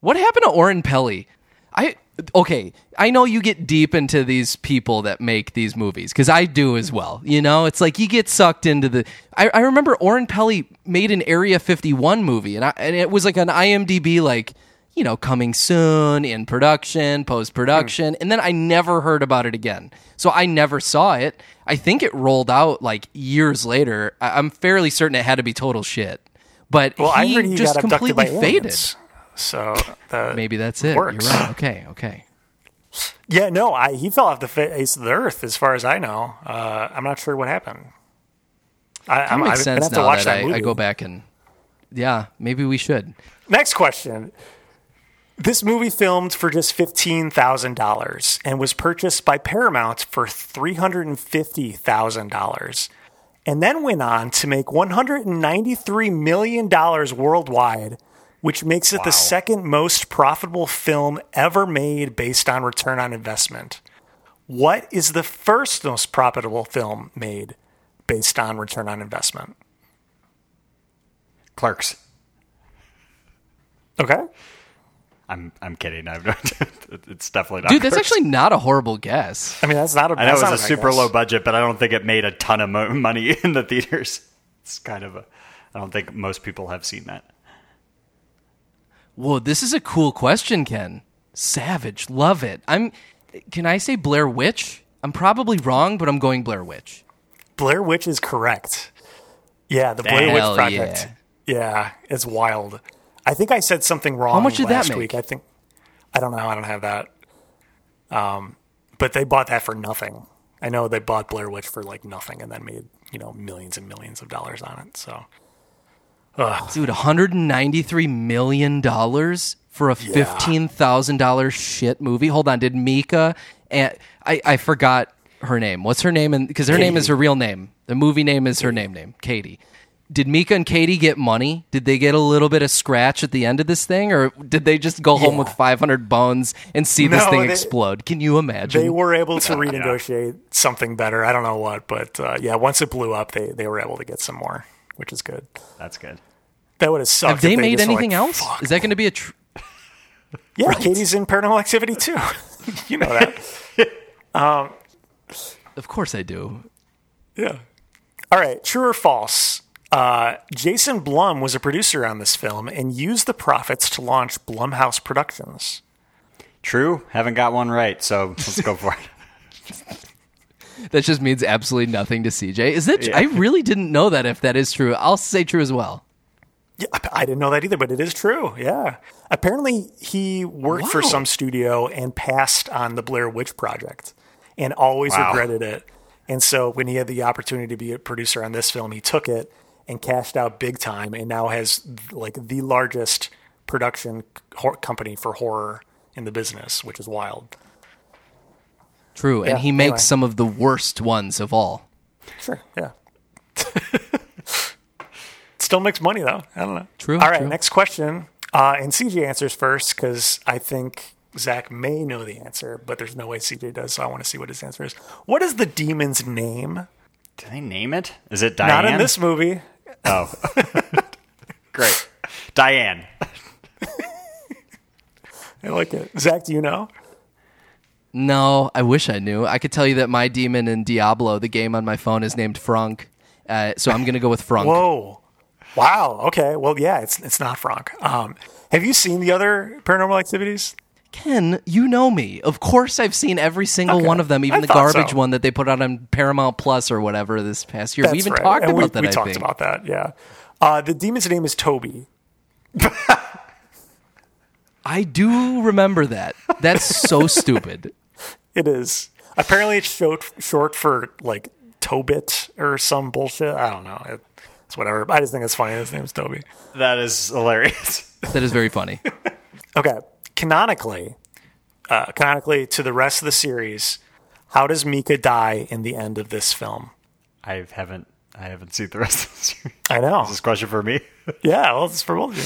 What happened to Oren Peli? I okay, I know you get deep into these people that make these movies cuz I do as well. You know, it's like you get sucked into the I, I remember Oren Peli made an Area 51 movie and I, and it was like an IMDb like you know, coming soon in production, post production, and then I never heard about it again. So I never saw it. I think it rolled out like years later. I- I'm fairly certain it had to be total shit. But Well, he I heard he just completely faded. aliens. So the, Maybe that's it. Works. You're right. Okay, okay. Yeah, no, I, he fell off the face of the earth, as far as I know. Uh, I'm not sure what happened. I, That I'm, makes sense gonna have to now watch that, that I. I go back and yeah, maybe we should. Next question. This movie filmed for just $15,000 and was purchased by Paramount for $350,000 and then went on to make $193 million worldwide, which makes it the second most profitable film ever made based on return on investment. What is the first most profitable film made based on return on investment? Clerks. Okay. I'm I'm kidding. [LAUGHS] I'm not, it's definitely not. Dude, that's Clerks. actually not a horrible guess. I mean, that's not a I know it was a super guess. low budget, but I don't think it made a ton of mo- [LAUGHS] money in the theaters. It's kind of a. I don't think most people have seen that. Whoa, this is a cool question, Ken. Savage, love it. I'm. Can I say Blair Witch? I'm probably wrong, but I'm going Blair Witch. Blair Witch is correct. Yeah, the Blair Hell Witch Project. Yeah. it's wild. I think I said something wrong How much did that make? week. I think I don't know. I don't have that. Um, but they bought that for nothing. I know they bought Blair Witch for like nothing and then made you know millions and millions of dollars on it. So Dude, 193 million dollars for a fifteen thousand dollars shit movie. Hold on, did Micah and I I forgot her name. What's her name? And because her name is her real name. The movie name is her name name, Katie. Did Micah and Katie get money? Did they get a little bit of scratch at the end of this thing, or did they just go home with 500 bones and see this No, thing they- explode? Can you imagine? they were able to [LAUGHS] renegotiate something better. I don't know what, but uh, yeah, once it blew up, they they were able to get some more, which is good. That's good. That would have sucked. Have they if made anything like, else? "Fuck." Is that going to be a? Tr- Yeah, [LAUGHS] Katie's in Paranormal Activity too. [LAUGHS] you know that. [LAUGHS] of course I do. Yeah. All right. True or false? Uh, Jason Blum was a producer on this film and used the profits to launch Blumhouse Productions. True. Haven't got one right, so let's go for it. That just means absolutely nothing to CJ. Is that? I really didn't know that. If that is true, I'll say true as well. Yeah, I- didn't know that either, but it is true. Yeah. Apparently, he worked for some studio and passed on the Blair Witch Project and always Wow. regretted it. And so, when he had the opportunity to be a producer on this film, he took it and cashed out big time and now has like the largest production hor- company for horror in the business, which is wild. True, and he makes anyway. some of the worst ones of all. Sure. Yeah. Still makes money though. I don't know. True, All right. true. Next question. Uh, and CJ answers first because I think Zach may know the answer, but there's no way CJ does. So I want to see what his answer is. What is the demon's name? Did they name it? Is it Diane? Not in this movie. Oh, [LAUGHS] great. Diane. I like it. Zach, do you know? No, I wish I knew. I could tell you that my demon in Diablo, the game on my phone, is named Frank. Uh, so I'm going to go with Frank. Whoa. Wow. Okay. Well, yeah, it's it's not Frank. Um, have you seen the other paranormal activities? Ken, you know me. Of course, I've seen every single Okay. one of them, even I the garbage so. one that they put out on Paramount Plus or whatever this past year. we even right. talked And about we, that. We I talked think. about that. Yeah. Uh, the demon's name is Toby. [LAUGHS] I do remember that. That's so [LAUGHS] stupid. It is. Apparently, it's short, short for like Tobit or some bullshit. I don't know. It, it's whatever. I just think it's funny. His name's Toby. That is hilarious. [LAUGHS] That is very funny. Okay. Canonically, uh, canonically to the rest of the series, how does Micah die in the end of this film? I haven't. I haven't seen the rest of the series. I know. Is this a question for me? [LAUGHS] Yeah. Well, it's for both of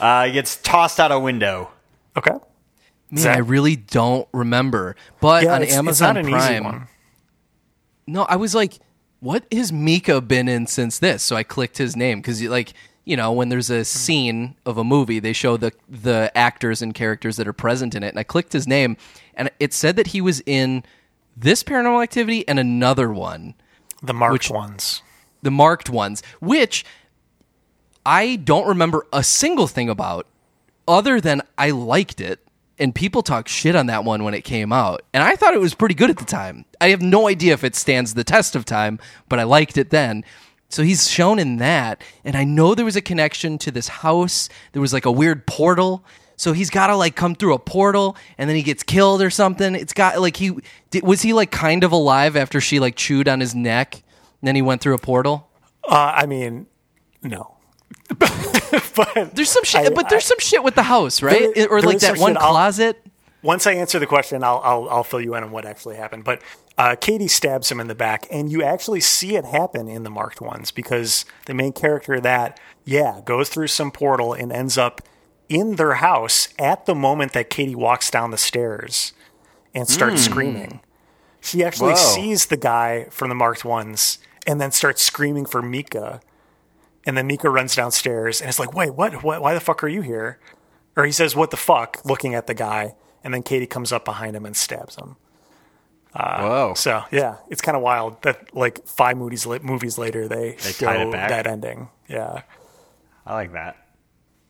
you. Uh, he gets tossed out a window. Okay. Man, Zach? I really don't remember. But Yeah. on it's, Amazon it's not an easy Prime, one. no, I was like, "What has Micah been in since this?" So I clicked his name because, like, you know, when there's a hmm. scene of a movie, they show the the actors and characters that are present in it, and I clicked his name, and it said that he was in this Paranormal Activity and another one, The marked Which- ones. the marked ones, which I don't remember a single thing about other than I liked it. And people talk shit on that one when it came out. And I thought it was pretty good at the time. I have no idea if it stands the test of time, but I liked it then. So he's shown in that. And I know there was a connection to this house. There was like a weird portal. So he's got to like come through a portal and then he gets killed or something. It's got like he did, was he like kind of alive after she like chewed on his neck and then he went through a portal? Uh, I mean, no. [LAUGHS] [LAUGHS] but There's some shit, I- but there's some shit with the house, right? There- or like that one shit. I'll- closet. once I answer the question, I'll, I'll I'll fill you in on what actually happened. But uh, Katie stabs him in the back, and you actually see it happen in the marked ones because the main character that, yeah, goes through some portal and ends up in their house at the moment that Katie walks down the stairs and starts screaming. She actually Whoa. sees the guy from the marked ones and then starts screaming for Micah. And then Micah runs downstairs and it's like, wait, what? what? Why the fuck are you here? Or he says, what the fuck, looking at the guy. And then Katie comes up behind him and stabs him. Uh, Whoa. So, yeah, it's kind of wild that, like, five movies, la- movies later, they, show tied it back? that ending. Yeah. I like that.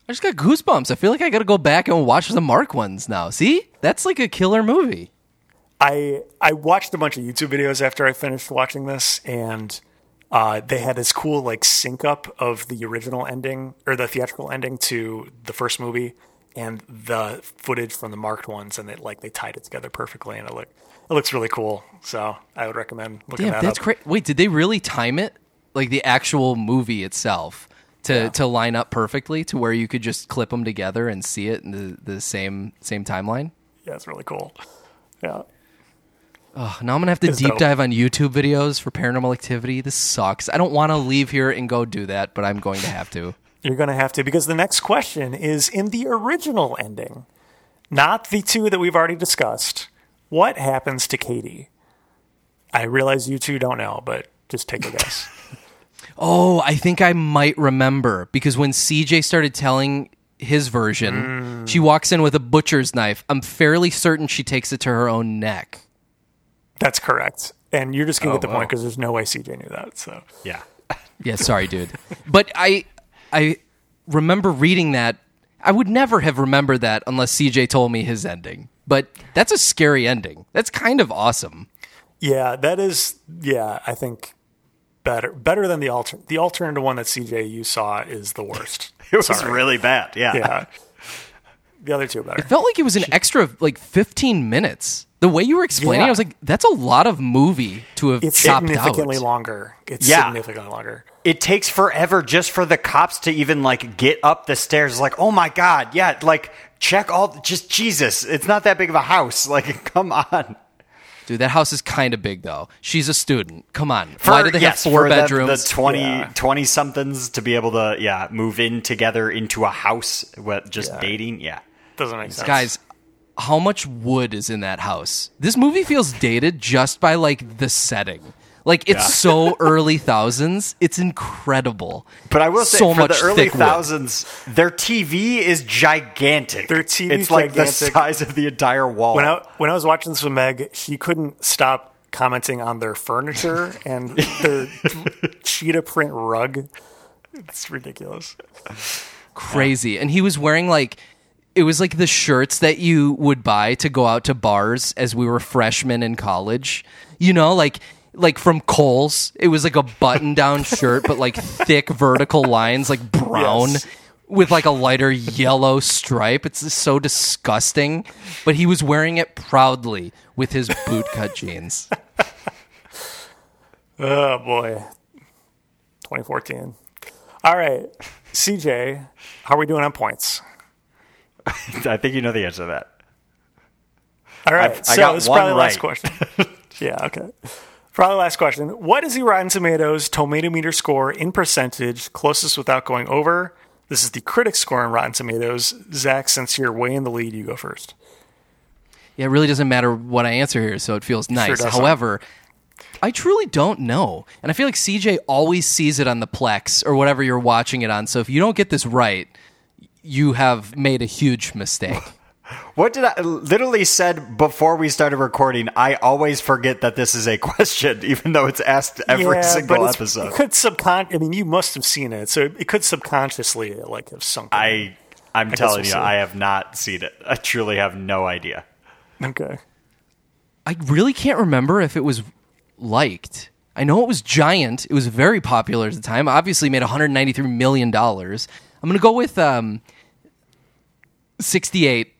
I just got goosebumps. I feel like I got to go back and watch the Mark ones now. See, that's like a killer movie. I I watched a bunch of YouTube videos after I finished watching this, and uh, they had this cool like sync up of the original ending or the theatrical ending to the first movie and the footage from the marked ones, and they like they tied it together perfectly, and it looked It looks really cool. So I would recommend looking Damn, that that's up. Wait, did they really time it? Like the actual movie itself to, to line up perfectly to where you could just clip them together and see it in the, the same same timeline? Yeah, it's really cool. Yeah. Oh, now I'm gonna have to It's deep dope. dive on YouTube videos for Paranormal Activity. This sucks. I don't want to leave here and go do that, but I'm going to have to. [LAUGHS] You're going to have to because the next question is in the original ending, not the two that we've already discussed. What happens to Katie? I realize you two don't know, but just take a guess. [LAUGHS] Oh, I think I might remember because when CJ started telling his version, Mm. she walks in with a butcher's knife. I'm fairly certain she takes it to her own neck. That's correct. And you're just going to Oh, get the wow. point because there's no way CJ knew that. So Yeah. Yeah, sorry, dude. But I I remember reading that. I would never have remembered that unless CJ told me his ending. But that's a scary ending. That's kind of awesome. yeah, that is yeah. I think better better than the alter the alternative one that CJ you saw is the worst. [LAUGHS] It was Sorry. really bad. Yeah. yeah. The other two are better. Felt like it was an extra like 15 minutes. The way you were explaining, Yeah. I was like, that's a lot of movie to have It's chopped significantly out. longer. It's Yeah. significantly longer. It takes forever just for the cops to even like get up the stairs. Like, oh my god, yeah, like check all. Just Jesus, it's not that big of a house. [LAUGHS] Like, come on. Dude, that house is kind of big though. She's a student. Come on. For, Why do they yes, have four for the- bedrooms? The, 20, Yeah. 20 somethings to be able to yeah move in together into a house with just Yeah. dating. Yeah. Doesn't make sense. Guys, how much wood is in that house? This movie feels dated just by like the setting. Like it's so [LAUGHS] early thousands. It's incredible. But I will say, so for much the early thick wood. thousands, their TV is gigantic. Their TV it's is like the size of the entire wall. when I when I was watching this with Meg, she couldn't stop commenting on their furniture and their [LAUGHS] cheetah print rug. It's ridiculous. Crazy. And he was wearing like it was like the shirts that you would buy to go out to bars as we were freshmen in college. You know, like like from Kohl's. It was like a button down [LAUGHS] shirt, but like thick vertical lines, like brown. Yes. With like a lighter yellow stripe. It's so disgusting. But he was wearing it proudly with his bootcut [LAUGHS] jeans. Oh boy, 2014. All right, CJ, how are we doing on points? [LAUGHS] I think you know the answer to that. All right, I've- I so got this one probably the last question. [LAUGHS] yeah, okay. Probably last question. What is the Rotten Tomatoes tomato meter score in percentage closest without going over? This is the critic score on Rotten Tomatoes. Zach, since you're way in the lead, you go first. Yeah, it really doesn't matter what I answer here, so it feels nice. doesn't. However, I truly don't know. And I feel like CJ always sees it on the Plex or whatever you're watching it on. So if you don't get this right, you have made a huge mistake. [LAUGHS] What did I literally said before we started recording? I always forget that this is a [LAUGHS] question, even though it's asked every single it's- episode. It could subcon. I mean, you must have seen it, so it could subconsciously like have sunk. in. I I'm guess telling we'll you, see. I have not seen it. I truly have no idea. okay. I really can't remember if it was liked. I know it was giant. It was very popular at the time. Obviously made 193 million dollars. I'm going to go with um 68.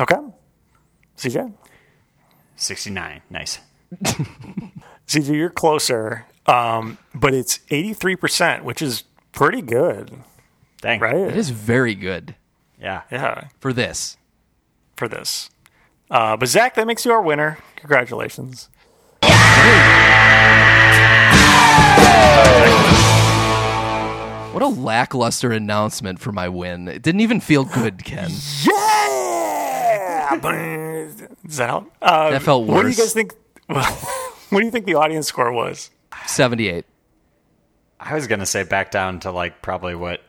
Okay. CJ. Sixty nine, nice. [LAUGHS] CJ, you're closer, um, but it's 83%, which is pretty good, Dang, right? It is very good Yeah, Yeah, for this. for this. Uh, but Zach, that makes you our winner. Congratulations. What a lackluster announcement for my win. It didn't even feel good, [GASPS] Ken. Yeah! Does that help? Uh, That felt What do you guys think? [LAUGHS] what do you think the audience score was? 78. I was gonna say back down to like probably what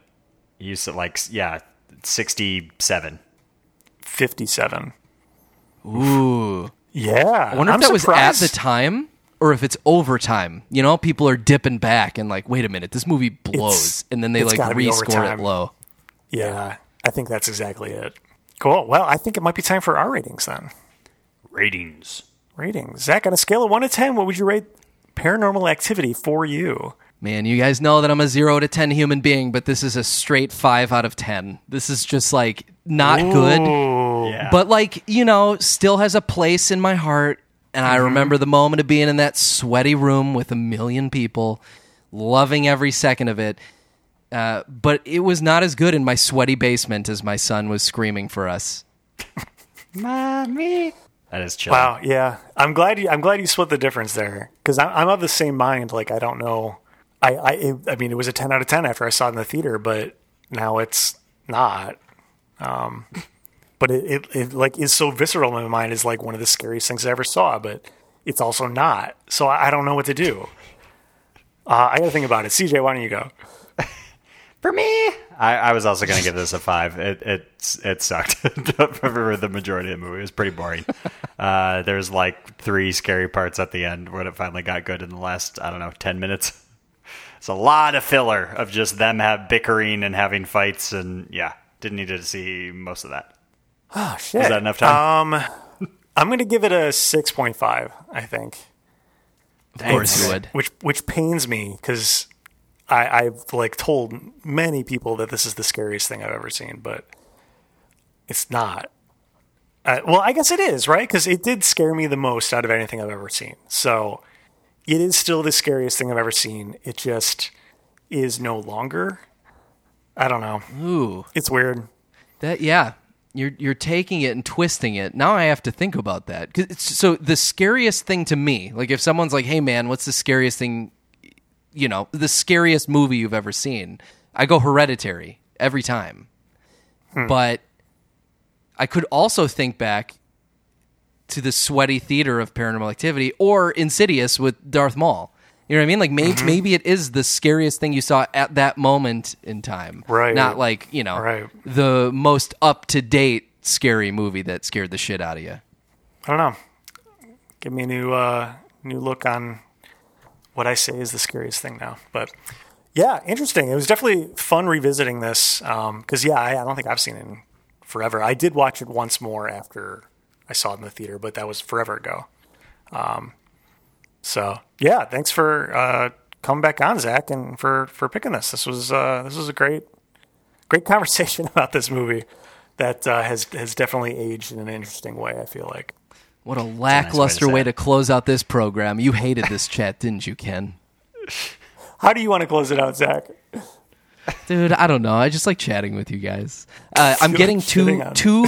you said, like yeah, sixty seven. 57. Ooh. Yeah. I wonder I'm if that was at the time or if it's overtime. You know, people are dipping back and like, wait a minute, this movie blows. It's- and then they like gotta be rescore it low. Yeah, I think that's exactly it. Cool. Well, I think it might be time for our ratings then. Ratings. Ratings. Zach, on a scale of 1 to 10, what would you rate paranormal activity for you? Man, you guys know that I'm a zero to 10 human being, but this is a straight five out of 10. This is just like not good. Oh, Yeah. but like you know still has a place in my heart and i remember the moment of being in that sweaty room with a million people loving every second of it uh, but it was not as good in my sweaty basement as my son was screaming for us [LAUGHS] Mommy. That is chill. Wow, yeah. I'm glad you. I'm glad you split the difference there because I'm, I'm of the same mind. Like I don't know. I I it, I mean, it was a 10 out of 10 after I saw it in the theater, but now it's not. Um, but it, it it like is so visceral in my mind. Is like one of the scariest things I ever saw, but it's also not. So I, I don't know what to do. Uh, I got to think about it. CJ, why don't you go? [LAUGHS] For me, I, I was also to give this a five. It it it sucked [LAUGHS] for the majority of the movie. It was pretty boring. [LAUGHS] Uh, there's like three scary parts at the end when it finally got good in the last I don't know ten minutes. It's a lot of filler of just them have bickering and having fights, and yeah, didn't need to see most of that. Oh shit! Is that enough time? Um, I'm going to give it a 6.5. I think. of course you would which which pains me because I, I've like told many people that this is the scariest thing I've ever seen, but it's not. Uh, well, I guess it is, right? Because it did scare me the most out of anything I've ever seen. So it is still the scariest thing I've ever seen. It just is no longer. I don't know. ooh It's weird. That yeah, you're you're taking it and twisting it. Now I have to think about that. so the scariest thing to me, like if someone's like, "Hey man, what's the scariest thing?" You know, the scariest movie you've ever seen. I go Hereditary every time, hmm. but I could also think back to the sweaty theater of Paranormal Activity or Insidious with Darth Maul. You know what I mean? Like maybe maybe it is the scariest thing you saw at that moment in time, Right. Not like you know Right. the most up to date scary movie that scared the shit out of you. I don't know. Give me a new uh, new look on what I say is the scariest thing now. But yeah, interesting. It was definitely fun revisiting this because yeah, I, I don't think I've seen it in forever. I did watch it once more after I saw it in the theater, but that was forever ago. Um, so yeah, thanks for uh, coming back on, Zach, and for for picking this. This was uh, this was a great great [LAUGHS] conversation about this movie that uh, has has definitely aged in an interesting way. I feel like. What a lackluster say way it. to close out this program. You hated this chat, didn't you, Ken? How do you want to close it out, Zach? Dude, I don't know. I just like chatting with you guys. Uh, [LAUGHS] I'm feel getting like two shitting on two.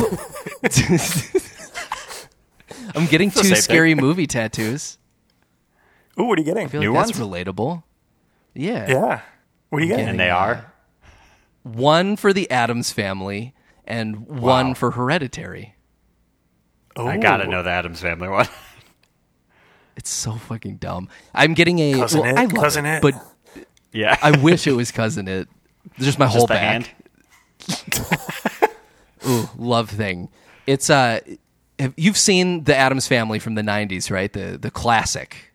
I'm [LAUGHS] getting two same scary movie tattoos. Ooh, what are you getting? I feel New like that's ones? relatable. Yeah. Yeah. What are you getting? and they are. One for the Addams family and one for Hereditary. Oh. I gotta know the Addams Family one. [LAUGHS] It's so fucking dumb. I'm getting a Cousin well, It, I love Cousin it, It. but yeah, I wish it was cousin it. Just my whole Just the back. [LAUGHS] Ooh, love thing. It's uh, have, you've seen the Addams Family from the '90s, right? The the classic.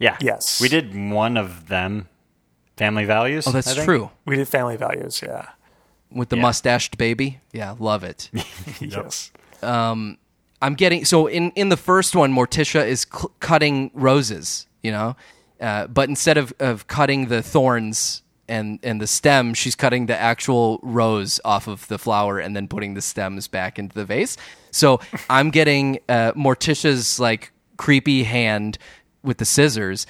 Yeah. Yes. We did one of them. Family Values. Oh, that's I think? true. We did family values. Yeah. With the Yeah. mustached baby. Yeah, love it. [LAUGHS] Yes. Um, I'm getting so in in the first one, Morticia is cl- cutting roses, you know, uh, but instead of of cutting the thorns and and the stem, she's cutting the actual rose off of the flower and then putting the stems back into the vase. So I'm getting uh, Morticia's like creepy hand with the scissors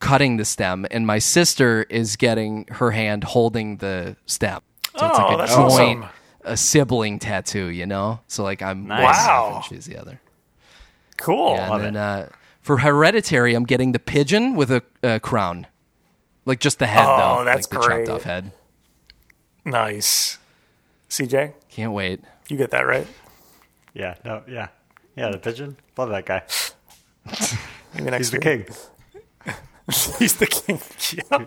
cutting the stem, and my sister is getting her hand holding the stem. So it's Oh, like a that's joint, awesome. a sibling tattoo, you know. So like I'm Nice. one Wow. and she's the other. Cool. Yeah, and then uh, for hereditary, I'm getting the pigeon with a, a crown, like just the head Oh, though, that's like the great. chopped off head. Nice. CJ, Can't wait. you get that right. Yeah. No. Yeah. Yeah. The pigeon. Love that guy. [LAUGHS] Maybe next He's the king. [LAUGHS] He's the king. Yeah.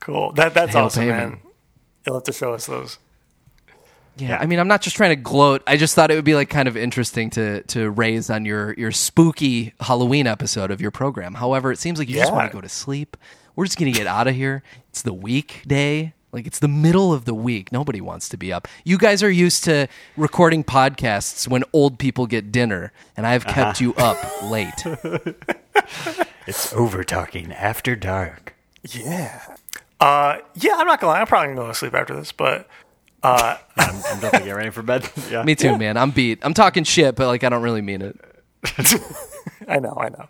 Cool. That that's Hail awesome, Paimon. man. You'll have to show us those. Yeah, Yeah. I mean, I'm not just trying to gloat. I just thought it would be like kind of interesting to to raise on your your spooky Halloween episode of your program. However, it seems like you just want to go to sleep. We're just gonna get out of here. It's the weekday. Like it's the middle of the week. Nobody wants to be up. You guys are used to recording podcasts when old people get dinner, and I have kept you up late. [LAUGHS] It's over talking after dark. Yeah. Uh, yeah, I'm not gonna lie. I'm probably gonna go to sleep after this, but [LAUGHS] I'm, I'm definitely getting ready for bed. [LAUGHS] Yeah. Me too, man. I'm beat. I'm talking shit, but like I don't really mean it. I know, I know.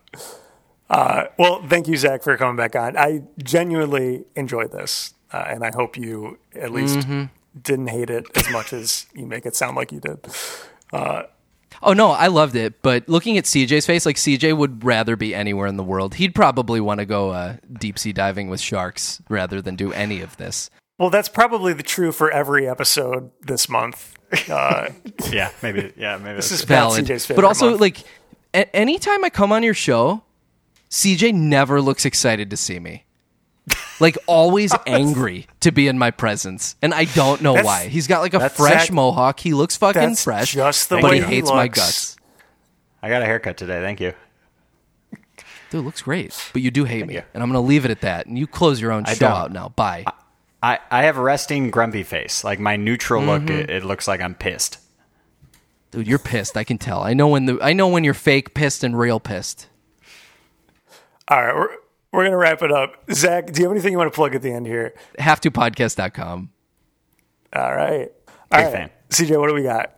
Uh, well, thank you, Zach, for coming back on. I genuinely enjoyed this, uh, and I hope you at least Mm-hmm. didn't hate it as much as you make it sound like you did. Oh no, I loved it. But looking at CJ's face, like CJ would rather be anywhere in the world. He'd probably want to go uh, deep sea diving with sharks rather than do any of this. Well, that's probably the true for every episode this month. Uh, [LAUGHS] yeah, maybe. Yeah, maybe. this is it. Pat Valid. CJ's favorite But also, month. like, a- anytime I come on your show, CJ never looks excited to see me. Like always [LAUGHS] angry to be in my presence, and I don't know That's- why. He's got like a that's fresh Zach- mohawk. He looks fucking that's fresh, just the but way he he hates my looks. guts. I got a haircut today. Thank you. Dude, it looks great, but you do hate me, you. and I'm gonna leave it at that. And you close your own I show don't. out now. Bye. I, I have a resting grumpy face. Like my neutral look, Mm-hmm. it, it looks like I'm pissed. Dude, you're pissed. I can tell. I know when the I know when you're fake pissed and real pissed. all right, we're, we're going to wrap it up. Zach, do you have anything you want to plug at the end here? Have to podcast.com. All right. All Big right. fan. CJ, what do we got?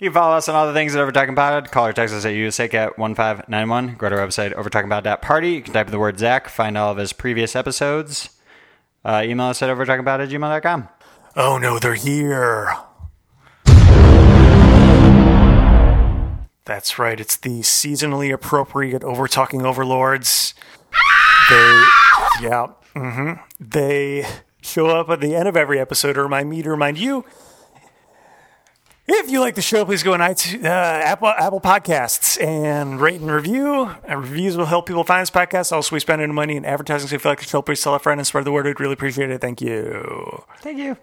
You can follow us on all the things at Overtalking Pod. Call or text us at USAC at 1591. Go to our website, overtalkingpod.party. You can type in the word Zach, find all of his previous episodes. Uh, email us at overtalkingpod at gmail.com. Oh no, they're here. That's right. It's the seasonally appropriate over talking overlords. They, yeah, hmm they show up at the end of every episode to remind me to remind you. If you like the show, please go on iTunes, uh, Apple Apple Podcasts and rate and review. Uh, reviews will help people find this podcast. Also, we spend any money in advertising. So if you like the show, please tell a friend and spread the word. We'd really appreciate it. Thank you. Thank you.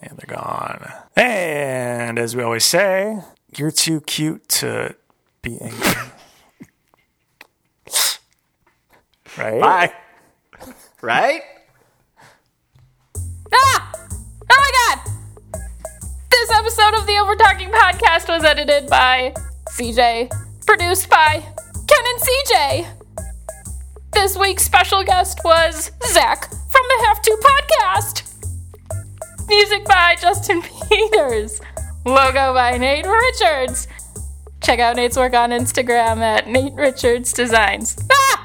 And they're gone. And as we always say, you're too cute to be angry. Right? Bye. right? Ah! Oh my god! This episode of the Overtalking Podcast was edited by CJ, produced by Ken and CJ. This week's special guest was Zach from the Have To Podcast. Music by Justin [LAUGHS] Peters. Logo by Nate Richards. Check out Nate's work on Instagram at Nate Richards Designs. Ah!